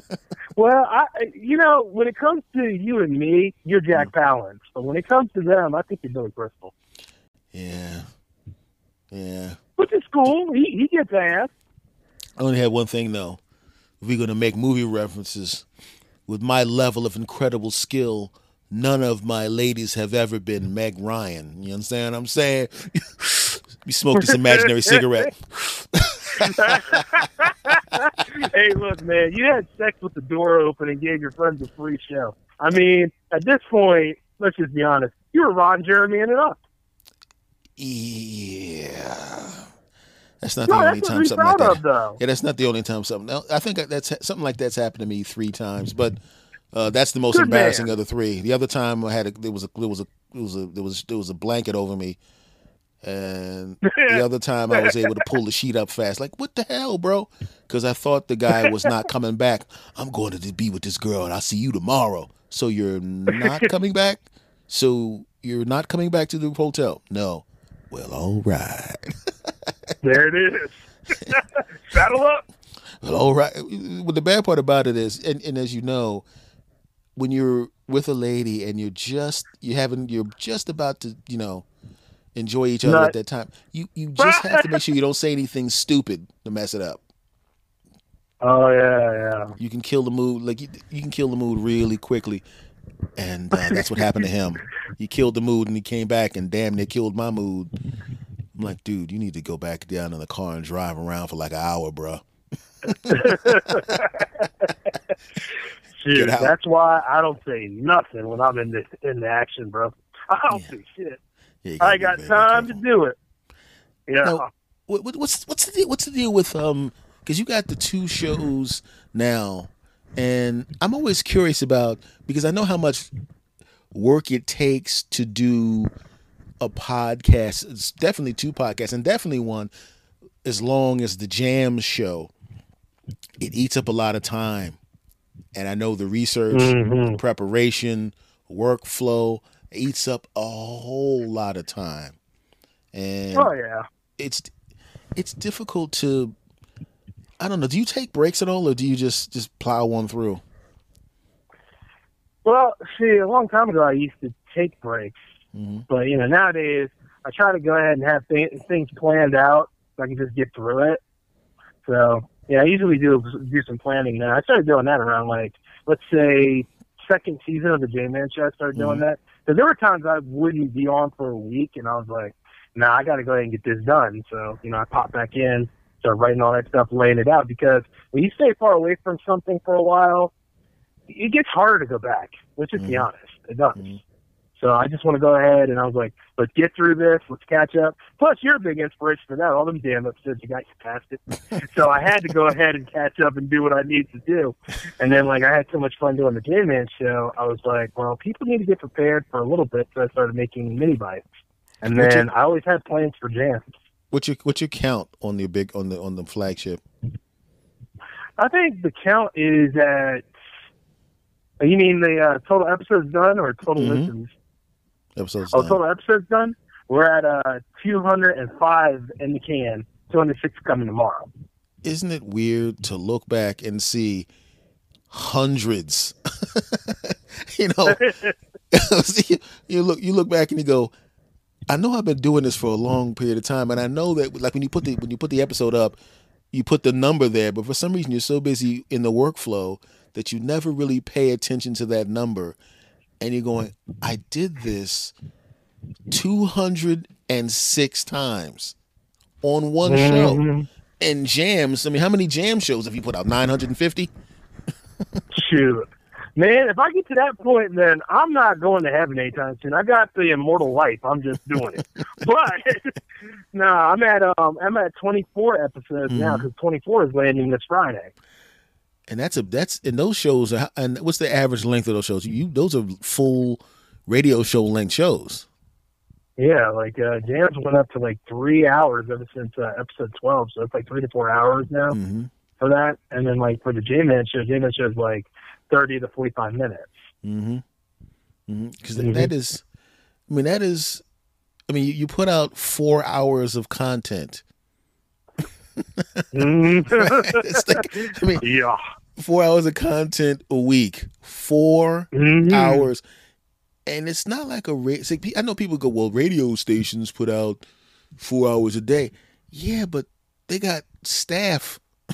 well, I, you know, when it comes to you and me, you're Jack Mm. Palance. But when it comes to them, I think you're Billy Crystal. Yeah, yeah. Which is cool. He, he gets ass. I only have one thing though. We're gonna make movie references, with my level of incredible skill, none of my ladies have ever been Meg Ryan. You understand what I'm saying? you smoke this imaginary cigarette. hey, look, man, you had sex with the door open and gave your friends a free show. I mean, at this point, let's just be honest. You were Ron Jeremy in it up. Yeah. That's not No, the only time something like that. of. Yeah, that's not the only time something. I think that's something like that's happened to me three times, but uh, that's the most Good embarrassing man. of the three. The other time I had a, there was a there was a there was a there was there was a blanket over me, and the other time I was able to pull the sheet up fast. Like what the hell, bro? Because I thought the guy was not coming back. I'm going to be with this girl, and I'll see you tomorrow. So you're not coming back. So you're not coming back to the hotel. No. Well, all right. There it is. Saddle up. Well, all right. Well, the bad part about it is, and, and as you know, when you're with a lady and you're just you haven't you're just about to you know enjoy each other at that time, you you just have to make sure you don't say anything stupid to mess it up. Oh yeah, yeah. You can kill the mood like you, you can kill the mood really quickly, and uh, that's what happened to him. He killed the mood and he came back and damn near killed my mood. I'm like, dude, you need to go back down in the car and drive around for like an hour, bro. Shit, that's why I don't say nothing when I'm in the in the action, bro. I don't Yeah. say shit. Yeah, I got time to do it. Yeah. No. What, what, what's what's the deal, what's the deal with um? Because you got the two shows now, and I'm always curious about because I know how much work it takes to do a podcast. It's definitely two podcasts, and definitely one as long as the Jam show. It eats up a lot of time, and I know the research, Mhm. preparation, workflow eats up a whole lot of time, and Oh yeah. it's it's difficult to I don't know. Do you take breaks at all, or do you just just plow one through? Well, see, a long time ago I used to take breaks, Mhm. but you know nowadays I try to go ahead and have th- things planned out so I can just get through it. So yeah, I usually do do some planning now. I started doing that around like let's say second season of the J Man Show. I started doing Mhm. that because there were times I wouldn't be on for a week, and I was like, "Nah, I got to go ahead and get this done." So you know, I pop back in, start writing all that stuff, laying it out because when you stay far away from something for a while, it gets harder to go back. Let's just be Mhm. honest. It does. Mhm. So I just want to go ahead and I was like, let's get through this. Let's catch up. Plus, you're a big inspiration for that. All them damn episodes you got you past it. so I had to go ahead and catch up and do what I need to do. And then like I had so much fun doing the J Man show. I was like, well, people need to get prepared for a little bit. So I started making mini bites. And then I always had plans for jams. What you what you count on the big on the on the flagship? I think the count is at. You mean the uh, total episodes done or total Mhm. listens? Episodes. Oh, done. total episodes done. We're at uh 205 in the can. 206 coming tomorrow. Isn't it weird to look back and see hundreds? you know, See, you look you look back and you go, I know I've been doing this for a long period of time, and I know that like when you put the when you put the episode up, you put the number there, but for some reason you're so busy in the workflow that you never really pay attention to that number, and you're going, I did this two hundred and six times on one show. Mhm. And jams, I mean, how many jam shows have you put out? 950? Shoot. Man, if I get to that point, then I'm not going to heaven anytime soon. I got the immortal life. I'm just doing it. but no, I'm at um I'm at 24 episodes now Mhm. because 24 is landing this Friday. And that's a that's and those shows are and what's the average length of those shows? You those are full radio show length shows. Yeah, like uh, jams went up to like three hours ever since uh, episode 12, so it's like three to four hours now Mm-hmm. for that. And then like for the J Man show, J Man show is like 30 to 45 minutes. Mm-hmm. Because Mhm. that is, I mean, that is, I mean, you, you put out four hours of content. Mhm. It's like, I mean, yeah. Four hours of content a week, 4 Mhm. hours, and it's not like a. ra- like, I know people go, well, radio stations put out four hours a day. Yeah, but they got staff.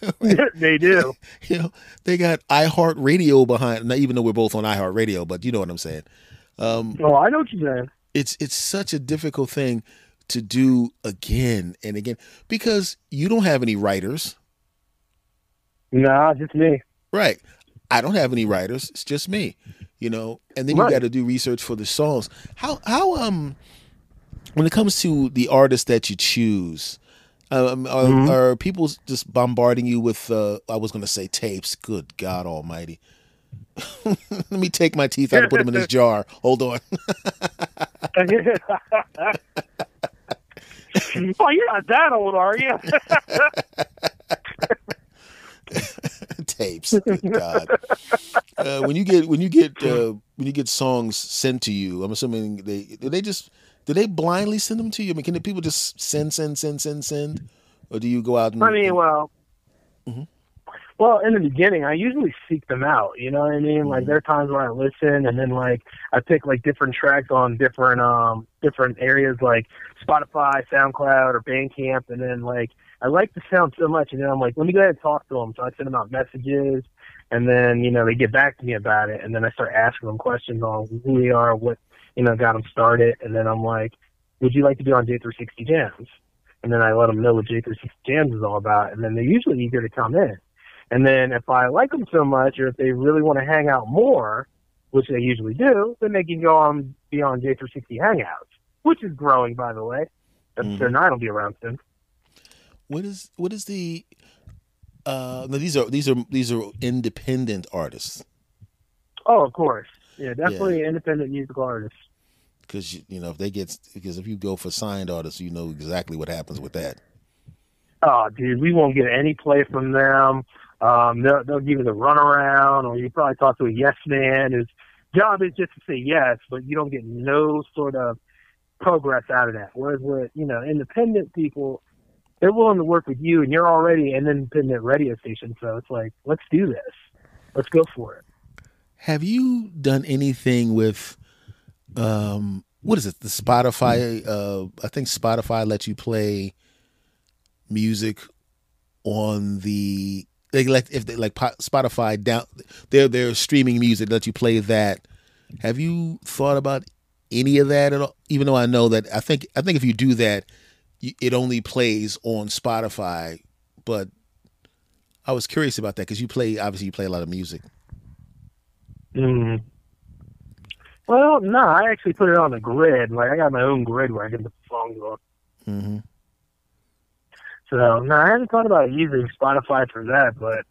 they do. You know, they got iHeartRadio behind. Not even though we're both on iHeartRadio, but you know what I'm saying. Um, Oh, I know what you're saying. it's it's such a difficult thing to do again and again because you don't have any writers, Nah, just me. right? I don't have any writers. It's just me, you know. And then Right. you got to do research for the songs. How how um when it comes to the artists that you choose, um, are, Mhm. are people just bombarding you with? Uh, I was going to say tapes. Good God Almighty! Let me take my teeth out and put them in this jar. Hold on. oh, you're not that old, are you? Tapes. God. Uh, when you get when you get uh, when you get songs sent to you, I'm assuming they do they just do they blindly send them to you? I mean, can the people just send send send send send, or do you go out and? I mean, well, Mhm. well, in the beginning, I usually seek them out. You know what I mean? Like Mhm. there are times where I listen, and then like I pick like different tracks on different um different areas, like Spotify, SoundCloud, or Bandcamp, and then like I like the sound so much, and then I'm like, let me go ahead and talk to them. So I send them out messages, and then you know they get back to me about it, and then I start asking them questions on who they are, what you know got them started, and then I'm like, would you like to be on J360 Jams? and then I let them know what J360 Jams is all about, and then they're usually eager to come in. And then if I like them so much, or if they really want to hang out more, which they usually do, then they can go on be on J360 Hangouts, which is growing, by the way. Episode Mhm. nine will be around soon. What is what is the? Uh, no, these are these are these are independent artists Oh, of course, yeah, definitely independent musical artists. because you, you know if they get because if you go for signed artists, you know exactly what happens with that. Oh, dude, we won't get any play from them. Um, they'll, they'll give you the runaround, or you probably talk to a yes man whose job is just to say yes, but you don't get no sort of progress out of that. Whereas with you know independent people, they're willing to work with you, and you're already an independent radio station, so it's like, let's do this, let's go for it. Have you done anything with um what is it? The Spotify uh I think Spotify lets you play music on the they like if they like Spotify down they're they're streaming music let you play that. Have you thought about any of that at all? Even though I know that I think I think if you do that it only plays on Spotify, but I was curious about that because you play obviously you play a lot of music. Mm. Well, no, I actually put it on the grid. Like I got my own grid where I get the songs on. Mm-hmm. So no, I haven't thought about using Spotify for that, but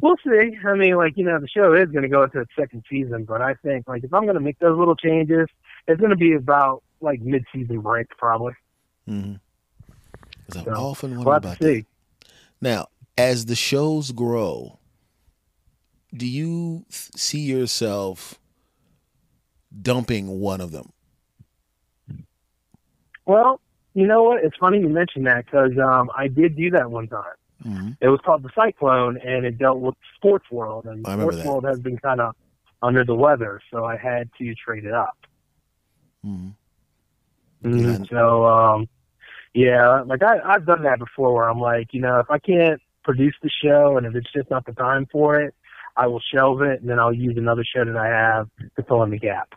we'll see. I mean, like you know, the show is going to go into its second season, but I think like if I'm going to make those little changes, it's going to be about like mid-season break probably. Mm-hmm. I've So, often wondered We'll have to about that. Now, as the shows grow, do you th- see yourself dumping one of them? Well, you know what? It's funny you mentioned that because um, I did do that one time. Mm-hmm. It was called the Cyclone, and it dealt with Sports World, and Sports that. World has been kind of under the weather, so I had to trade it up. Mm-hmm. Mhm. Yeah. So, um, yeah, like I, I've done that before where I'm like, you know, if I can't produce the show and if it's just not the time for it, I will shelve it and then I'll use another show that I have to fill in the gap.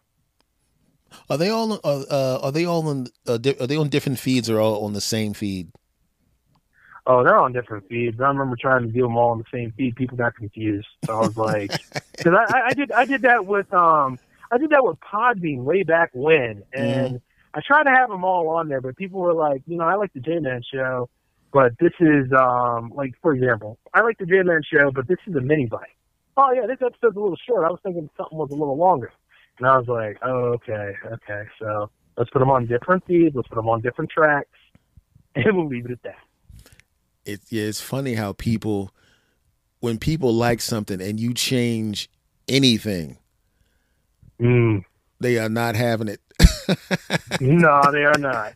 Are they all? Uh, uh, are they all on? Uh, are they on different feeds or all on the same feed? Oh, they're on different feeds. I remember trying to do them all on the same feed. People got confused. So I was like, because I, I, did, I did that with, um, I did that with Podbean way back when, and I tried to have them all on there, but people were like, you know, I like the J Man show, but this is, um, like for example, I like the J Man show, but this is a mini bite. Oh yeah, this episode's a little short. I was thinking something was a little longer, and I was like, oh okay, okay, so let's put them on different feeds. Let's put them on different tracks, and we'll leave it at that. It, yeah, it's funny how people, when people like something and you change anything, Mm. they are not having it. No, they are not.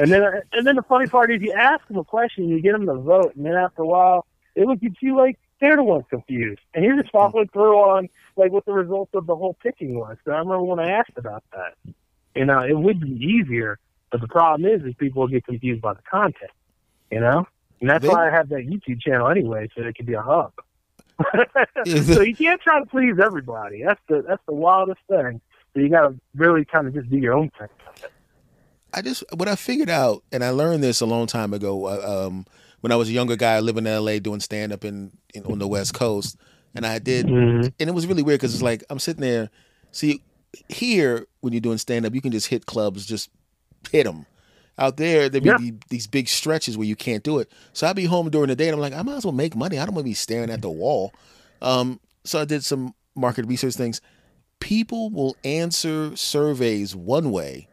And then, and then the funny part is, you ask them a question, you get them to vote, and then after a while, it looks at you like they're the ones confused, and you're just hmm. following through on like what the results of the whole picking was. So I remember when I asked about that, you know, it would be easier, but the problem is, is people get confused by the content, you know, and that's They- why I have that YouTube channel anyway, so it could be a hub. so you can't try to please everybody. That's the that's the wildest thing. So you got to really kind of just do your own thing. I just what I figured out, and I learned this a long time ago. Uh, um, when I was a younger guy living in L.A. doing stand up in, in on the West Coast, and I did, Mm-hmm. and it was really weird because it's like I'm sitting there. See, here when you're doing stand up, you can just hit clubs, just hit them. Out there, there'd be Yeah. these big stretches where you can't do it. So I'd be home during the day, and I'm like, I might as well make money. I don't want to be staring at the wall. Um, so I did some market research things. People will answer surveys one way,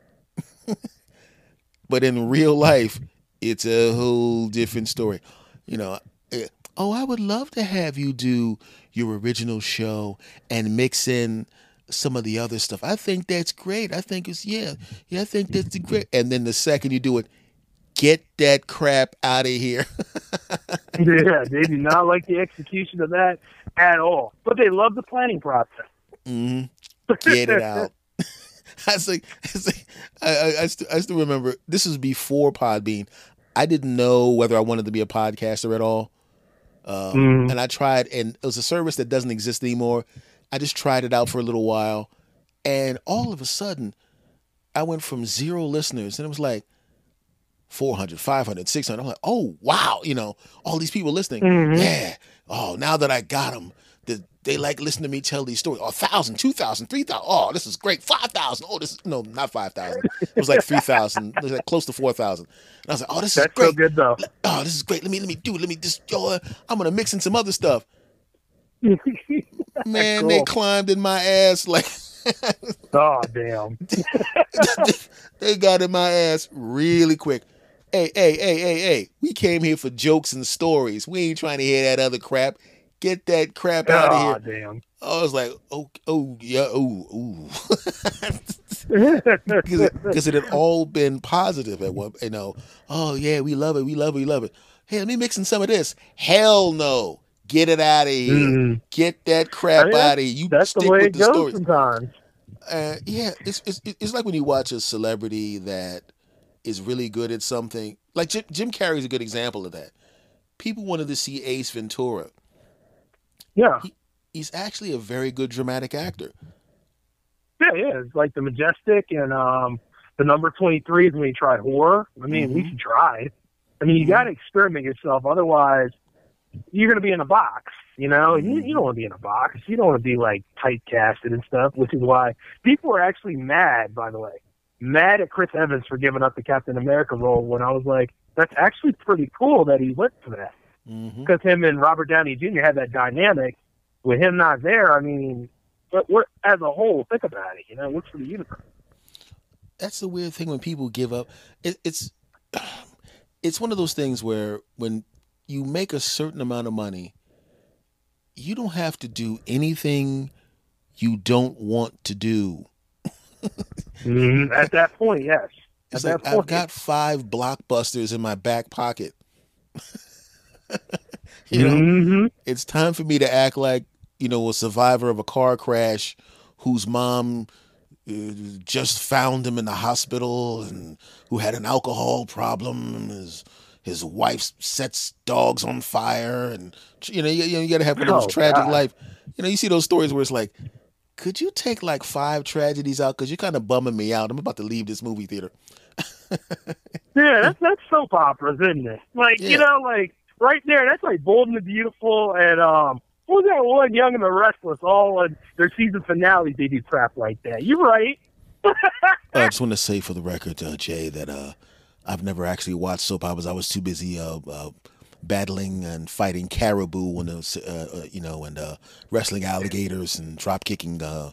but in real life, it's a whole different story. You know, eh, oh, I would love to have you do your original show and mix in some of the other stuff. I think that's great. I think it's yeah, yeah. I think that's great. And then the second you do it, get that crap out of here. yeah, they do not like the execution of that at all, but they love the planning process. Mm hmm Get it out. I was like, I, was like, I, I, I, still, I still remember this was before Podbean. I didn't know whether I wanted to be a podcaster at all. Um, Mhm. And I tried, and it was a service that doesn't exist anymore. I just tried it out for a little while. And all of a sudden, I went from zero listeners, and it was like 400, 500, 600. I'm like, oh, wow. You know, all these people listening. Mhm. Yeah. Oh, now that I got them, the, they like listening to me tell these stories. Oh, 1,000, 2,000, 3,000. Oh, this is great. 5,000. Oh, this is, no, not 5,000. It was like 3,000. It was like close to 4,000. And I was like, oh, this is great. That's great so good though. oh, this is great. Let me let me do it. Let me just yo, I'm gonna mix in some other stuff. Man, they climbed in my ass like oh damn. they got in my ass really quick. Hey, hey, hey, hey, hey. We came here for jokes and stories. We ain't trying to hear that other crap. Get that crap out of here. damn. I was like, oh, oh, yeah, oh, ooh. Because it, it had all been positive at one, you know. Oh yeah, we love it, we love it, we love it. Hey, let me mix in some of this. Hell no, get it out of here. Mhm. Get that crap I mean, out of here. You That's the way it the goes stories. sometimes. Uh, yeah, it's, it's it's like when you watch a celebrity that is really good at something. Like Jim, Jim Carrey's a good example of that. People wanted to see Ace Ventura. Yeah. He's actually a very good dramatic actor. Yeah, yeah. It's like the majestic and um the number twenty three is when he tried horror. I mean, at Mhm. least he tried. I mean, you Mhm. got to experiment yourself, otherwise you're going to be in a box. You know, you, you don't want to be in a box. You don't want to be like typecasted and stuff, which is why people are actually mad, by the way, mad at Chris Evans for giving up the Captain America role when I was like, that's actually pretty cool that he went for that. Because hmm him and Robert Downey Jr. had that dynamic. With him not there, I mean, but what as a whole, think about it. You know, what's for the universe? That's the weird thing when people give up. It, it's it's one of those things where when you make a certain amount of money, you don't have to do anything you don't want to do. Mm, at that point, yes. It's At like I've got five blockbusters in my back pocket. you know, hmm it's time for me to act like you know a survivor of a car crash whose mom uh, just found him in the hospital and who had an alcohol problem his his wife sets dogs on fire and you know you, you, you gotta have one of those Oh, tragic God. life you know you see those stories where it's like could you take like five tragedies out because you're kind of bumming me out i'm about to leave this movie theater Yeah, that's that's soap operas, isn't it? Like Yeah. you know, like right there, that's like Bold and the Beautiful and um, what was that one, Young and the Restless? All in their season finales, they do crap like that. You're right. I just want to say for the record, uh, Jay, that uh, I've never actually watched soap operas. I was too busy uh, uh, battling and fighting caribou and uh, uh, you know and uh, wrestling alligators and drop kicking, uh,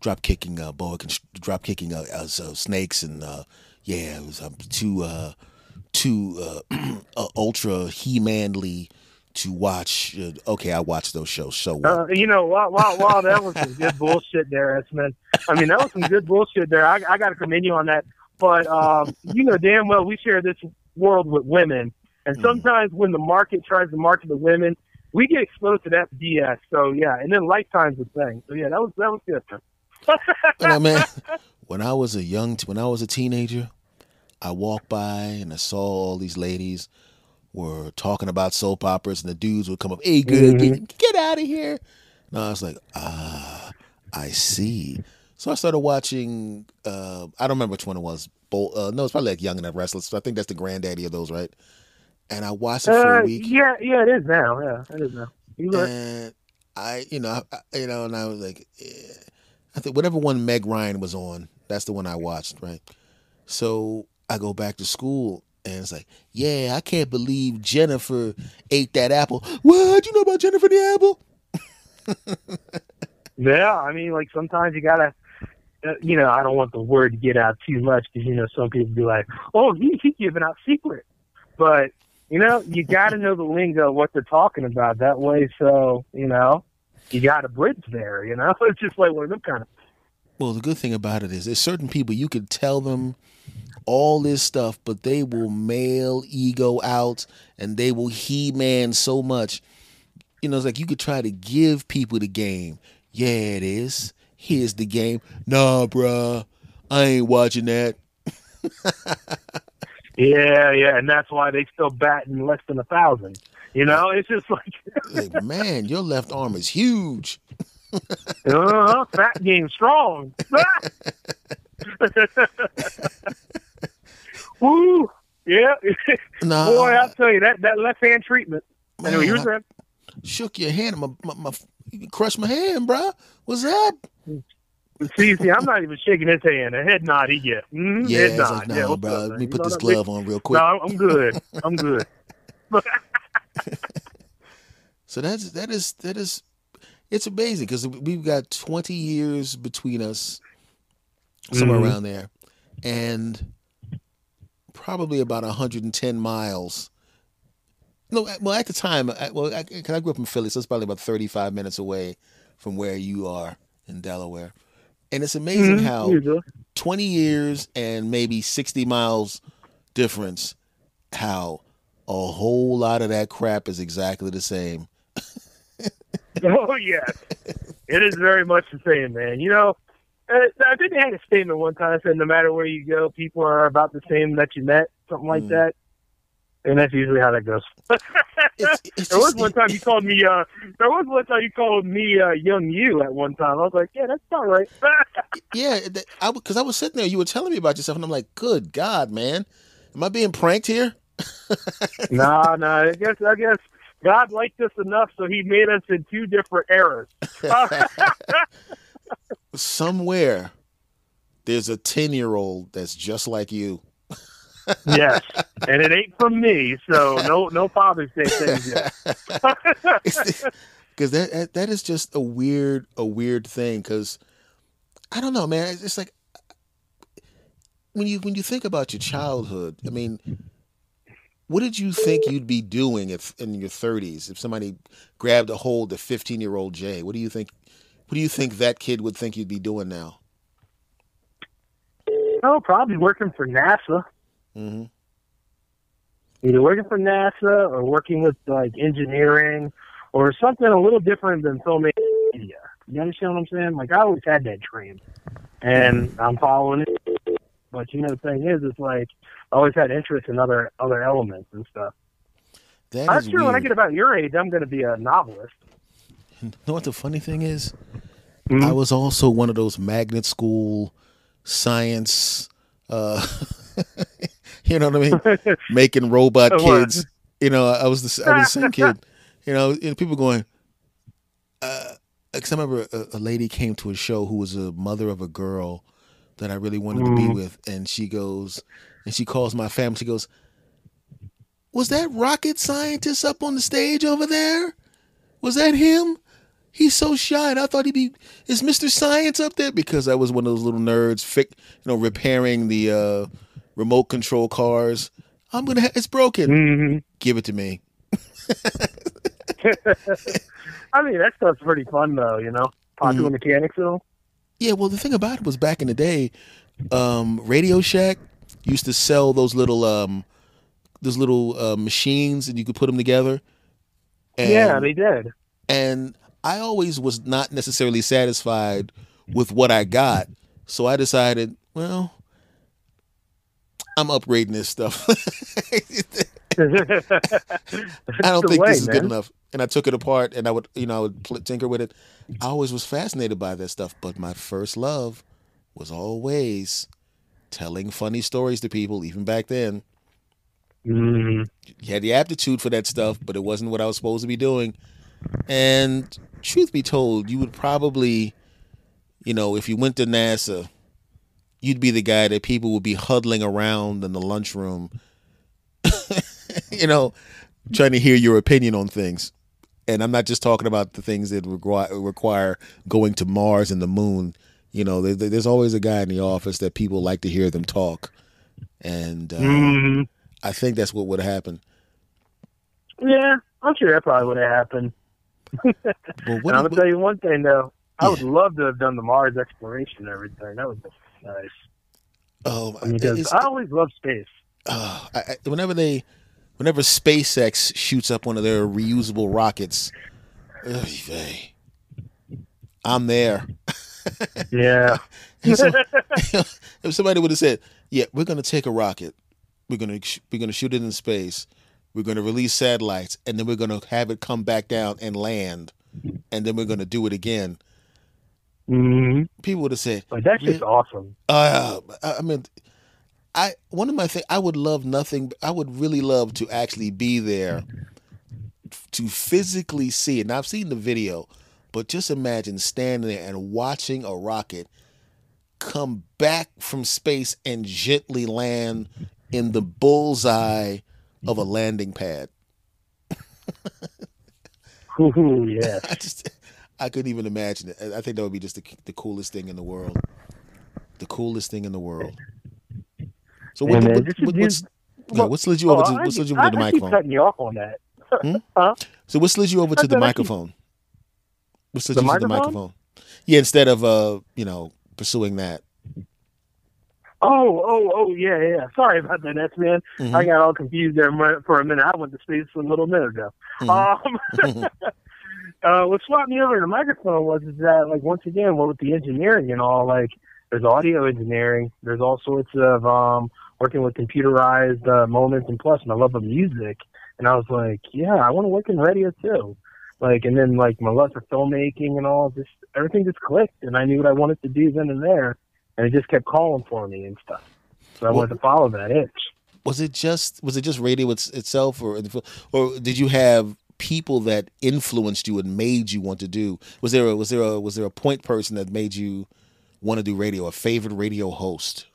drop kicking uh, boa, drop kicking uh, uh, snakes and uh, yeah, it was too uh, too uh, uh, ultra he manly to watch. Uh, okay, I watched those shows. So what? Uh, you know, wow, wow, wow, that was some good bullshit there, S-Man. I mean, that was some good bullshit there. I, I got to commend you on that. But um, you know damn well we share this world with women, and Mhm. sometimes when the market tries to market to women, we get exposed to that BS. So yeah, and then Lifetime's a thing. So yeah, that was that was good. You know, man, when I was a young, when I was a teenager, I walked by and I saw all these ladies were talking about soap operas, and the dudes would come up, "Hey, good, get, get out of here!" And I was like, "Ah, I see." So I started watching. Uh, I don't remember which one it was. Uh, no, it's probably like Young and the Restless. So I think that's the granddaddy of those, right? And I watched it for Uh, a week. yeah, yeah, it is now. Yeah, it is now. And I, you know, I- you know, and I was like, eh. I think whatever one Meg Ryan was on, that's the one I watched, right? So I go back to school, and it's like, yeah, I can't believe Jennifer ate that apple. What do you know about Jennifer the apple? Yeah, I mean, like sometimes you gotta, uh, you know, I don't want the word to get out too much because you know some people be like, "Oh, he he giving out secrets," but you know, you gotta know the lingo what they're talking about. That way, so you know, you got a bridge there. You know, it's just like one of them kind of. Well, the good thing about it is, there's certain people you could tell them all this stuff, but they will male ego out and they will he man so much. You know, it's like you could try to give people the game. Yeah, it is. Here's the game. Nah, bruh, I ain't watching that. Yeah, yeah, and that's why they still batting less than a thousand. You know, it's just like, Like, man, your left arm is huge. uh-huh, fat game strong. Woo! Yeah, Nah, boy, I'll tell you that that left hand treatment. man, Anyway, here's that. shook your hand. My, my, my, you crushed my hand, bro. What's up? See, see, I'm not even shaking his hand. A head nod he get. Mm, Yeah, head nod. like, yeah, bro. up, Let me put this glove on real quick. No, I'm good. I'm good. So that's that is that is it's amazing because we've got 20 years between us, somewhere Mhm. around there, and probably about 110 miles. No, well, at the time, I, well, I, 'cause I grew up in Philly, so it's probably about 35 minutes away from where you are in Delaware. And it's amazing Mhm. how Here 20 years and maybe 60 miles difference, how a whole lot of that crap is exactly the same. Oh yes, it is very much the same, man. You know, uh, I think they had a statement one time that said, "No matter where you go, people are about the same that you met," something like Mm. that. And that's usually how that goes. It's, it's there was just- one time you called me. uh There was one time you called me uh, young you at one time. I was like, "Yeah, that's all right." Yeah, I because I was sitting there, you were telling me about yourself, and I'm like, "Good God, man, am I being pranked here?" no, no. I guess I guess God liked us enough, so He made us in two different eras. Somewhere there's a ten year old that's just like you. yes, and it ain't from me, so no no Father's Day things yet. Because that that is just a weird a weird thing. Because I don't know, man. It's, like when you when you think about your childhood. I mean, what did you think you'd be doing if in your 30s if somebody grabbed a hold of 15 year old Jay? What do you think? What do you think that kid would think you'd be doing now? Oh, probably working for NASA. Mm-hmm. Either working for NASA or working with like engineering or something a little different than filmmaking media. You understand what I'm saying? Like I always had that dream, and I'm following it. But you know, the thing is, it's like I always had interest in other other elements and stuff. That I'm is sure when I get about your age, I'm going to be a novelist. You know what the funny thing is? Mhm. I was also one of those magnet school science. uh You know what I mean? Making robot kids. You know, I was the I was the same kid. You know, and people going. Uh, I remember a, a lady came to a show who was a mother of a girl that I really wanted to be Mhm. with, and she goes, and she calls my family. She goes, "Was that rocket scientist up on the stage over there? Was that him? He's so shy. And I thought he'd be. Is Mister Science up there? Because I was one of those little nerds, fic, you know, repairing the uh, remote control cars. I'm gonna. Ha- it's broken. hmm Give it to me. I mean, that stuff's pretty fun, though. You know, popular Mm-hmm. mechanics, though. Yeah, well, the thing about it was back in the day, um, Radio Shack used to sell those little um, those little uh, machines, and you could put them together. And, yeah, they did. and I always was not necessarily satisfied with what I got, so I decided, well, I'm upgrading this stuff. I don't think this is good enough. And I took it apart, and I would, you know, I would tinker with it. I always was fascinated by that stuff, but my first love was always telling funny stories to people, even back then. Mm, You had the aptitude for that stuff, but it wasn't what I was supposed to be doing. And truth be told, you would probably, you know, if you went to NASA, you'd be the guy that people would be huddling around in the lunchroom, you know, trying to hear your opinion on things. And I'm not just talking about the things that require, require going to Mars and the moon. You know, there, there's always a guy in the office that people like to hear them talk. And uh, mm, I think that's what would happen. yeah, I'm sure that probably would have happened. Well, what, and I'm gonna tell you one thing though. I Yeah. would love to have done the Mars exploration and everything. That would be nice. oh, I because I always love space. uh, I, I, whenever they, whenever SpaceX shoots up one of their reusable rockets, ugh, I'm there. Yeah. So- if somebody would have said, "Yeah, we're going to take a rocket, we're to we're going to shoot it in space, we're going to release satellites, and then we're going to have it come back down and land, and then we're going to do it again," hmm people would have said, But that's just awesome. Uh, I I mean, I one of my things I would love nothing. I would really love to actually be there to physically see it. Now I've seen the video, but just imagine standing there and watching a rocket come back from space and gently land in the bullseye of a landing pad. Ooh, yeah. I just I couldn't even imagine it. I I think that would be just the, the coolest thing in the world. The coolest thing in the world. So what, man, what, what, what's no, what slid you Oh, over to I, what slid you I, over to the I keep microphone? cutting you off on that. Hmm? huh? So what slid you over to the I keep- microphone? What slid The you to the microphone? microphone? Yeah, instead of uh, you know, pursuing that. Oh, oh, oh, yeah, yeah. Sorry about that, X man. Mhm, I got all confused there for a minute. I went to space a little minute ago. mhm. Um, uh, what swapped me over to the microphone was is that, like, once again, well, with the engineering and all, like, there's audio engineering. There's all sorts of um, working with computerized uh, moments and plus, plus, my love of music. And I was like, yeah, I want to work in radio too. Like, and then like my love for filmmaking and all, just everything just clicked, and I knew what I wanted to do then and there, and it just kept calling for me and stuff. So I Well- wanted to follow that itch. was it just was it just radio itself or or did you have people that influenced you and made you want to do? Was there a, was there a was there a point person that made you want to do radio? A favorite radio host?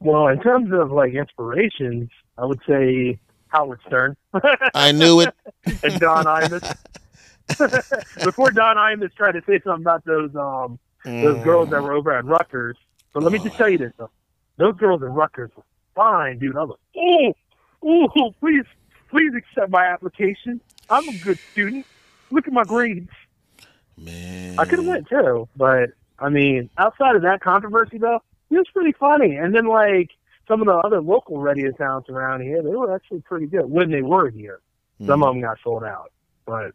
Well, in terms of like inspirations, I would say Howard Stern. I knew it. and Don Imus. Before Don Imus tried to say something about those um those girls that were over at Rutgers. But let me just tell you this though. Those girls at Rutgers were fine, dude. I was like, oh, oh, please, please accept my application. I'm a good student. Look at my grades. Man, I could have went too, but I mean, outside of that controversy though, it was pretty funny. And then like some of the other local radio towns around here, they were actually pretty good when they were here. Some Mm. of them got sold out, but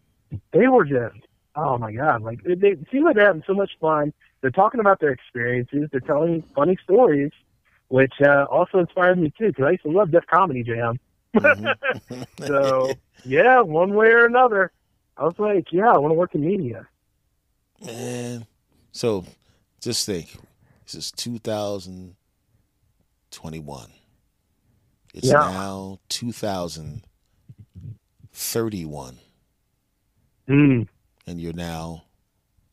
they were just oh my god! Like they, they seem like they're having so much fun. They're talking about their experiences. They're telling funny stories, which uh, also inspires me too. Because I used to love Def Comedy Jam. Mhm. So yeah, one way or another, I was like, yeah, I want to work in media. Man. So just think. This is 2021. It's Yeah. now 2031. Mm. And you're now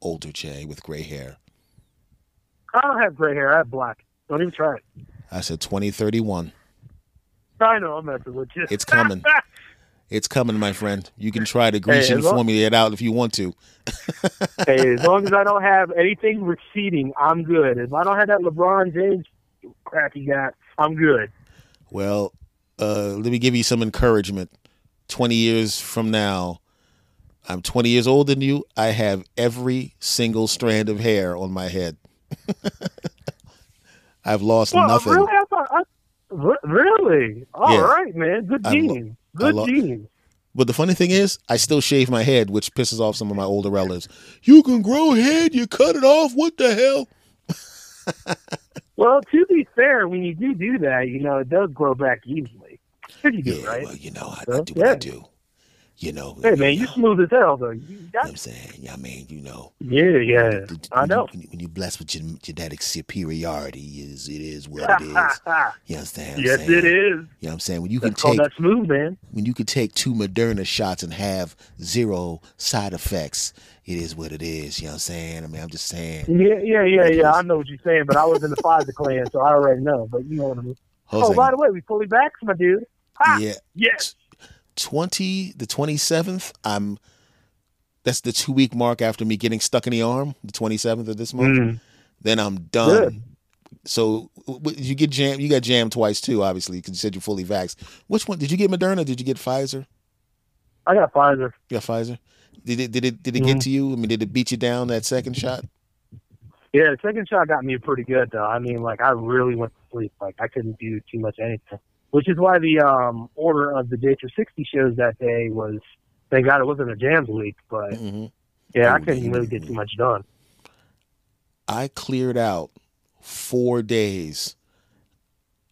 older, Jay, with gray hair. I don't have gray hair. I have black. Don't even try it. I said 2031. I know I'm messing with you. It's coming. It's coming, my friend. You can try to Grecian as long- it out if you want to. hey, as long as I don't have anything receding, I'm good. If I don't have that LeBron James crap you got, I'm good. Well, uh, let me give you some encouragement. 20 years from now, I'm 20 years older than you. I have every single strand of hair on my head. I've lost Well, nothing. really? I thought, I, really? All Yeah. right, man. Good I lo- Good lo- genes. But the funny thing is, I still shave my head, which pisses off some of my older relatives. You can grow head, you cut it off. What the hell? Well, to be fair, when you do do that, you know, it does grow back easily. You do, Yeah, right? well, you know, I, I do what I do. You know, Hey, man, you know, smooth as hell, though. You you know what I'm saying? Yeah, I mean, you know. yeah, yeah. the- the- I know. When, you, when you're blessed with gen- genetic superiority, is it is what it is. You understand? what I'm yes, saying? it is. You know what I'm saying? When you can That's called take that smooth, man. when you can take two Moderna shots and have zero side effects, it is what it is. You know what I'm saying? I mean, I'm just saying. Yeah, yeah, yeah, It yeah. I know what you're saying, but I was in the Pfizer clan, so I already know. But you know what I mean. Jose, Oh, by the way, we fully vaxxed, my dude. Ha! yeah, Yes. 20 the 27th. I'm. That's the two week mark after me getting stuck in the arm. The 27th of this month. Mm. Then I'm done. Good. So you get jammed. You got jammed twice too, obviously, because you said you're fully vaxxed. Which one did you get? Moderna? Did you get Pfizer? I got Pfizer. You got Pfizer. Did it? Did it? Did it get to you? I mean, did it beat you down that second shot? Yeah, the second shot got me pretty good though. I mean, like I really went to sleep. Like I couldn't do too much anything. Which is why the um order of the day for sixty shows that day was thank God it wasn't a jams week, but hmm yeah, I Oh, couldn't really get too much done. I cleared out four days,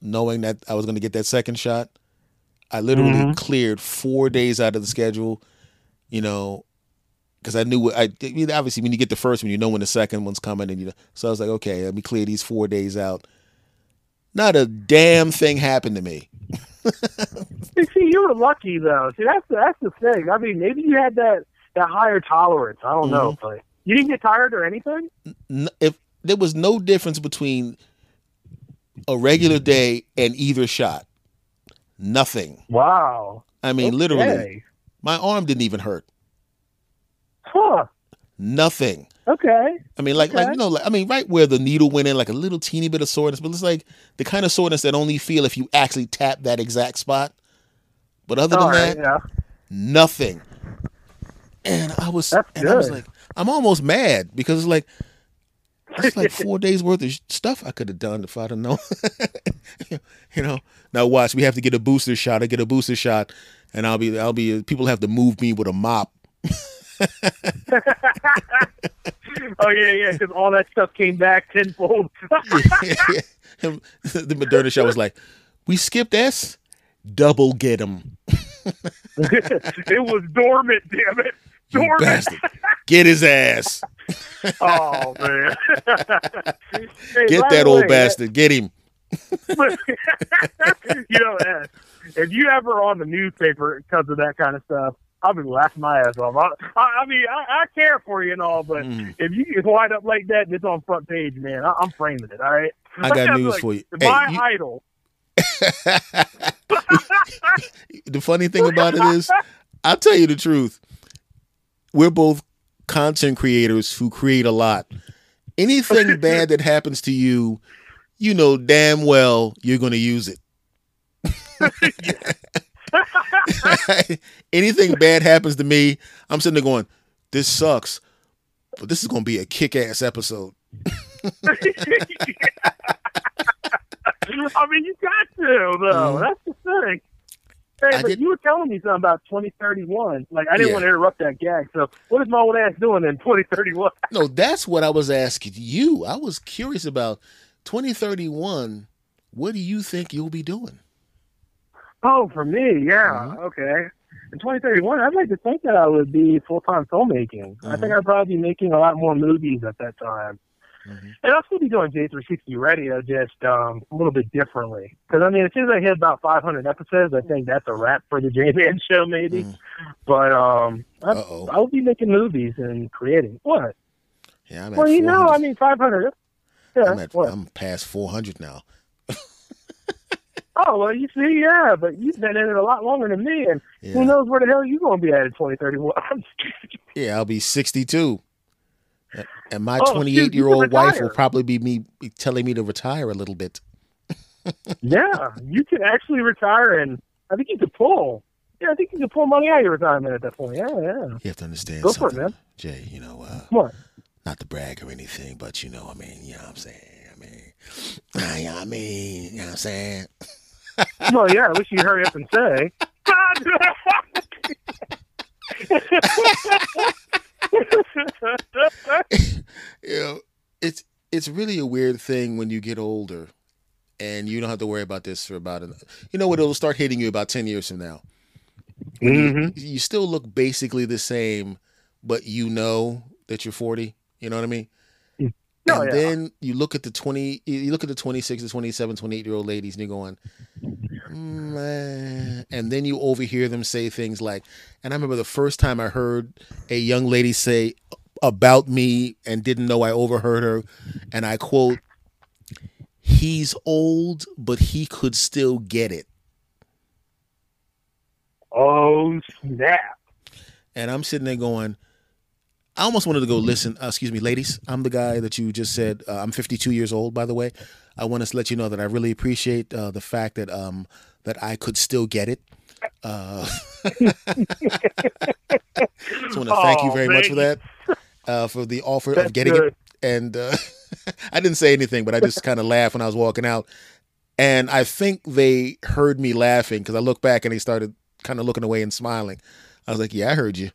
knowing that I was going to get that second shot. I literally Mhm. cleared four days out of the schedule. You know, because I knew I, I mean, obviously when you get the first one, you know when the second one's coming, and you know. So I was like, okay, let me clear these four days out. Not a damn thing happened to me. See, you were lucky though. See, that's the, that's the thing. I mean, maybe you had that that higher tolerance. I don't know, Mm-hmm. but you didn't get tired or anything. If there was no difference between a regular day and either shot, nothing. Wow. I mean, literally, my arm didn't even hurt. Huh. Nothing. Okay. I mean, like, like you know, like, I mean, right where the needle went in, like a little teeny bit of soreness, but it's like the kind of soreness that only feel if you actually tap that exact spot. But other than All right. that, Yeah. nothing. And I was, That's and I was like, I'm almost mad because it's like, it's like four days worth of stuff I could have done if I'd have known. you know. Now watch, we have to get a booster shot. I get a booster shot, and I'll be, I'll be. People have to move me with a mop. oh yeah, yeah. Because all that stuff came back tenfold. The Moderna shot was like, we skipped S, double get him, it was dormant. Damn it. you Dormant. bastard. Get his ass. Oh man. Hey, Get that old way, bastard. Get him. you know, if you ever on the newspaper because of that kind of stuff, I'll be laughing my ass off. I, I, I mean, I, I care for you and all, but Mm. if you get wind up like that and it's on front page, man, I, I'm framing it. All right. I got news like, for you. Hey, you- idol. the funny thing about it is, I'll tell you the truth. We're both content creators who create a lot. Anything bad that happens to you, you know damn well you're going to use it. Anything bad happens to me, I'm sitting there going, this sucks, but this is going to be a kick ass episode. I mean, you got to though. Mhm. That's the thing. Hey, but you were telling me something about 2031. Like, I didn't Yeah. want to interrupt that gag. So, what is my old ass doing in 2031? No, that's what I was asking you. I was curious about 2031. What do you think you'll be doing? Oh, for me, yeah, Mhm. okay. In 2031, I'd like to think that I would be full time filmmaking. I Mhm. think I'd probably be making a lot more movies at that time. Mhm. And I'll still be doing J360 radio, just um, a little bit differently. Because I mean, as soon as I hit about 500 episodes, I think that's a wrap for the J Man show, maybe. Mm. But um, I, Uh. I'll be making movies and creating. What? Yeah, I'm Well, you know, I mean, 500. Yeah. I'm at? I'm past 400 now. Oh well, you see, yeah, but you've been in it a lot longer than me, and who knows where the hell you're going to be at in 2031? yeah, I'll be 62. And my Oh, 28 year old wife will probably be me be telling me to retire a little bit. yeah, you can actually retire, and I think you could pull. Yeah, I think you can pull money out of your retirement at that point. Yeah, yeah. You have to understand Go for it, man. Jay. You know, uh, What? not to brag or anything, but you know, I mean, you know what I'm saying? I mean, I, I mean, you know what I'm saying? Well, yeah. At least you hurry up and say. you know, it's it's really a weird thing when you get older, and you don't have to worry about this for about an. You know what? It'll start hitting you about ten years from now. Mhm. You still look basically the same, but you know that you're forty. You know what I mean? Oh, and yeah. then you look at the 20 you look at the 26 to 27 28 year old ladies and you're going and then you overhear them say things like and i remember the first time i heard a young lady say about me and didn't know i overheard her and i quote he's old but he could still get it Oh snap! and i'm sitting there going I almost wanted to go listen. Uh, excuse me, ladies. I'm the guy that you just said. Uh, I'm 52 years old, by the way. I want to let you know that I really appreciate uh, the fact that um, that I could still get it. Uh, just want to thank you very much for that, uh, for the offer That's of getting good. it. And uh, I didn't say anything, but I just kind of laughed when I was walking out. And I think they heard me laughing because I looked back and they started kind of looking away and smiling. I was like, "Yeah, I heard you."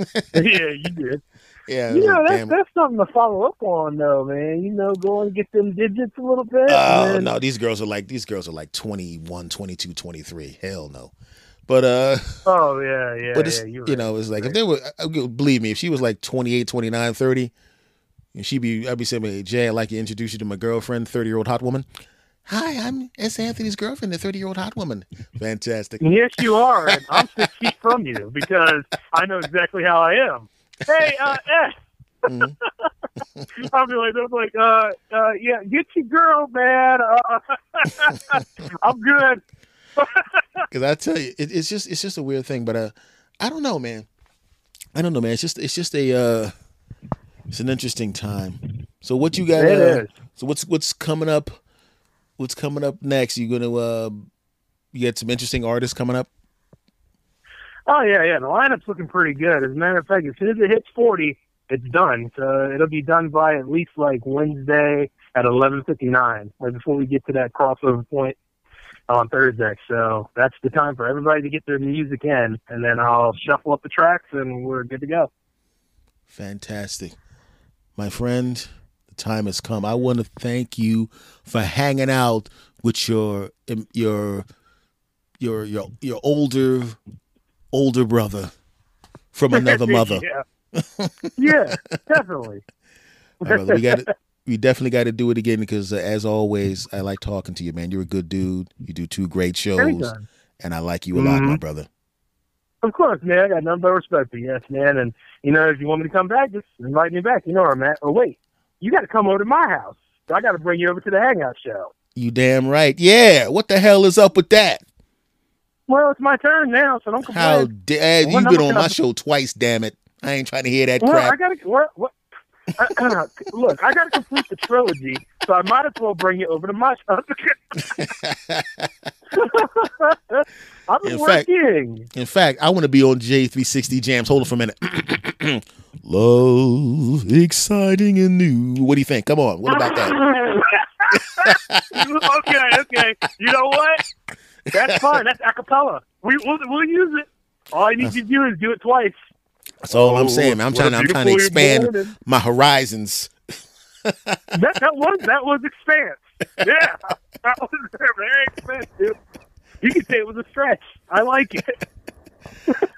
yeah, you did. Yeah, You know, that's that's something to follow up on, though, man. You know, go and get them digits a little bit. Oh no, these girls are like these girls are like 21, 22, 23. Hell no. But uh Oh yeah, yeah. but it's yeah, you right. know, it's like if they were uh, believe me, if she was like 28, 29, 30, and she'd be I'd be saying, "Hey, Jay, I'd like to introduce you to my girlfriend, 30-year-old hot woman." Hi, I'm S. Anthony's girlfriend, the 30-year-old hot woman. Fantastic. Yes, you are, and I'm six feet from you because I know exactly how I am. Hey, uh, eh. Mhm. I'll be like, I'm like, uh, uh, yeah, get your girl, man. Uh, I'm good. Cuz I tell you, it, it's just it's just a weird thing, but uh I don't know, man. I don't know, man. It's just it's just a uh it's an interesting time. So what you got uh. So what's what's coming up? What's coming up next? You gonna uh, you got some interesting artists coming up? Oh yeah, yeah. The lineup's looking pretty good. As a matter of fact, as soon as it hits forty, it's done. So it'll be done by at least like Wednesday at eleven fifty nine, right before we get to that crossover point on Thursday. So that's the time for everybody to get their music in, and then I'll shuffle up the tracks, and we're good to go. Fantastic, my friend. Time has come. I want to thank you for hanging out with your your your your your older older brother from another mother. yeah, yeah, definitely. Brother, we got we definitely got to do it again because, uh, as always, I like talking to you, man. You're a good dude. You do two great shows, Anytime. and I like you a lot, Mhm. my brother. Of course, man. I got nothing but respect for you, yes, man. And you know, if you want me to come back, just invite me back. You know where I'm at. Oh wait, you got to come over to my house. So I got to bring you over to the Hangout show. You damn right. Yeah. What the hell is up with that? Well, it's my turn now, so don't complain. How dare eh, you've been on my I- show twice? Damn it! I ain't trying to hear that well, I gotta what uh, look. I gotta complete the trilogy, so I might as well bring you over to my. I've been In fact- working. In fact, I want to be on J360 Jams. Hold on for a minute. Love, exciting and new. What do you think? Come on. What about that? okay, okay. You know what? That's fine. That's acapella. We we'll, we'll use it. All I need to do is do it twice. That's all I'm saying, man. I'm trying. I'm trying to expand morning. my horizons. That that was that was expanse. Yeah, that was very expensive. You can say it was a stretch. I like it.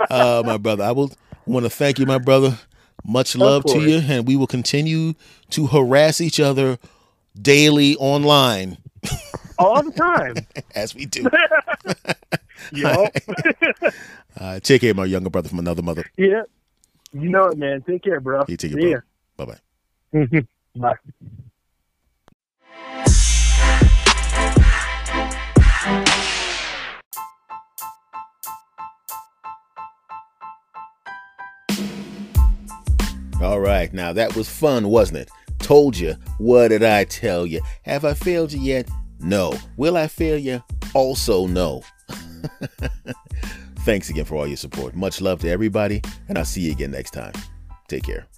Uh, my brother, I will want to thank you, my brother. Much love to you, and we will continue to harass each other daily online All the time. as we do. Yo. Uh, take care, my younger brother from another mother. yeah. You know it, man. Take care, bro. You take care, bro. Bye bye. Bye. All right, now that was fun, wasn't it? Told you. What did I tell you? Have I failed you yet? No. Will I fail you? Also, no. Thanks again for all your support. Much love to everybody, and I'll see you again next time. Take care.